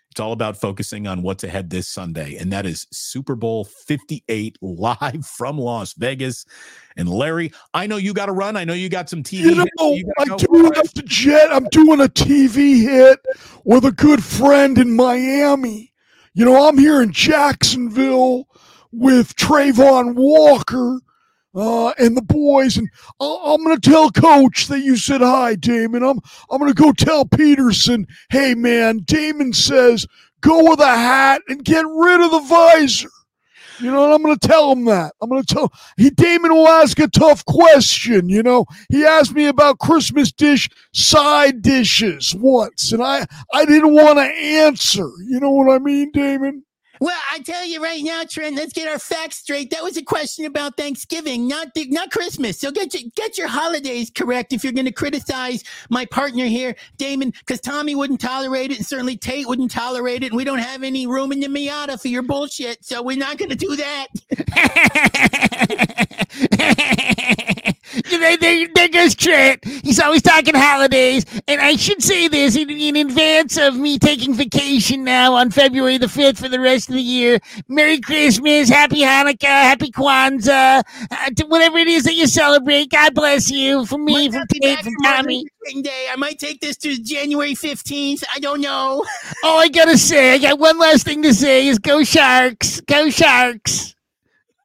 it's all about focusing on what's ahead this Sunday, and that is Super Bowl 58 live from Las Vegas. And Larry, I know you got to run. I know you got some TV. You know, you I do have to jet. I'm doing a TV hit with a good friend in Miami. You know, I'm here in Jacksonville with Travon Walker uh, and the boys. And I'm going to tell Coach that you said hi, Damon. I'm I'm going to go tell Pederson, hey man, Damon says go with a hat and get rid of the visor. You know, I'm going to tell him that. I'm going to tell he Damon will ask a tough question. You know, he asked me about Christmas dish side dishes once, and I I didn't want to answer. You know what I mean, Damon? Well, I tell you right now, Trent. Let's get our facts straight. That was a question about Thanksgiving, not the, not Christmas. So get your get your holidays correct if you're going to criticize my partner here, Damon, because Tommy wouldn't tolerate it, and certainly Tate wouldn't tolerate it, and we don't have any room in the Miata for your bullshit. So we're not going to do that. there, there, there, goes Trent. He's always talking holidays. And I should say this in, in, advance of me taking vacation now on February the 5th for the rest of the year. Merry Christmas, Happy Hanukkah, Happy Kwanzaa, uh, whatever it is that you celebrate. God bless you. For me, from Tate, from Tommy. Day. I might take this to January 15th. I don't know. All I got to say, I got one last thing to say is go Sharks. Go Sharks.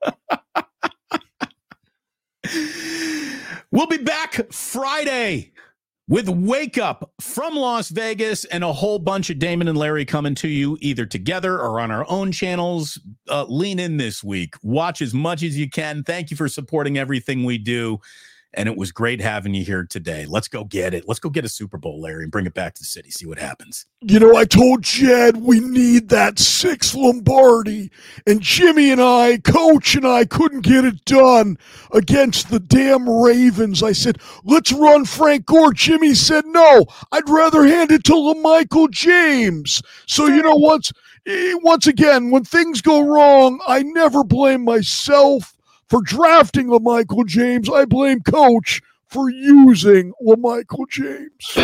We'll be back Friday with Wake Up from Las Vegas and a whole bunch of Damon and Larry coming to you either together or on our own channels. Uh, lean in this week. Watch as much as you can. Thank you for supporting everything we do. And it was great having you here today. Let's go get it. Let's go get a Super Bowl, Larry, and bring it back to the city. See what happens. You know, I told Jed we need that six Lombardi, and Jimmy and I, Coach and I, couldn't get it done against the damn Ravens. I said, let's run Frank Gore. Jimmy said, no, I'd rather hand it to LaMichael James. So, you know, once, eh, once again, when things go wrong, I never blame myself for drafting LaMichael James. I blame Coach for using LaMichael James.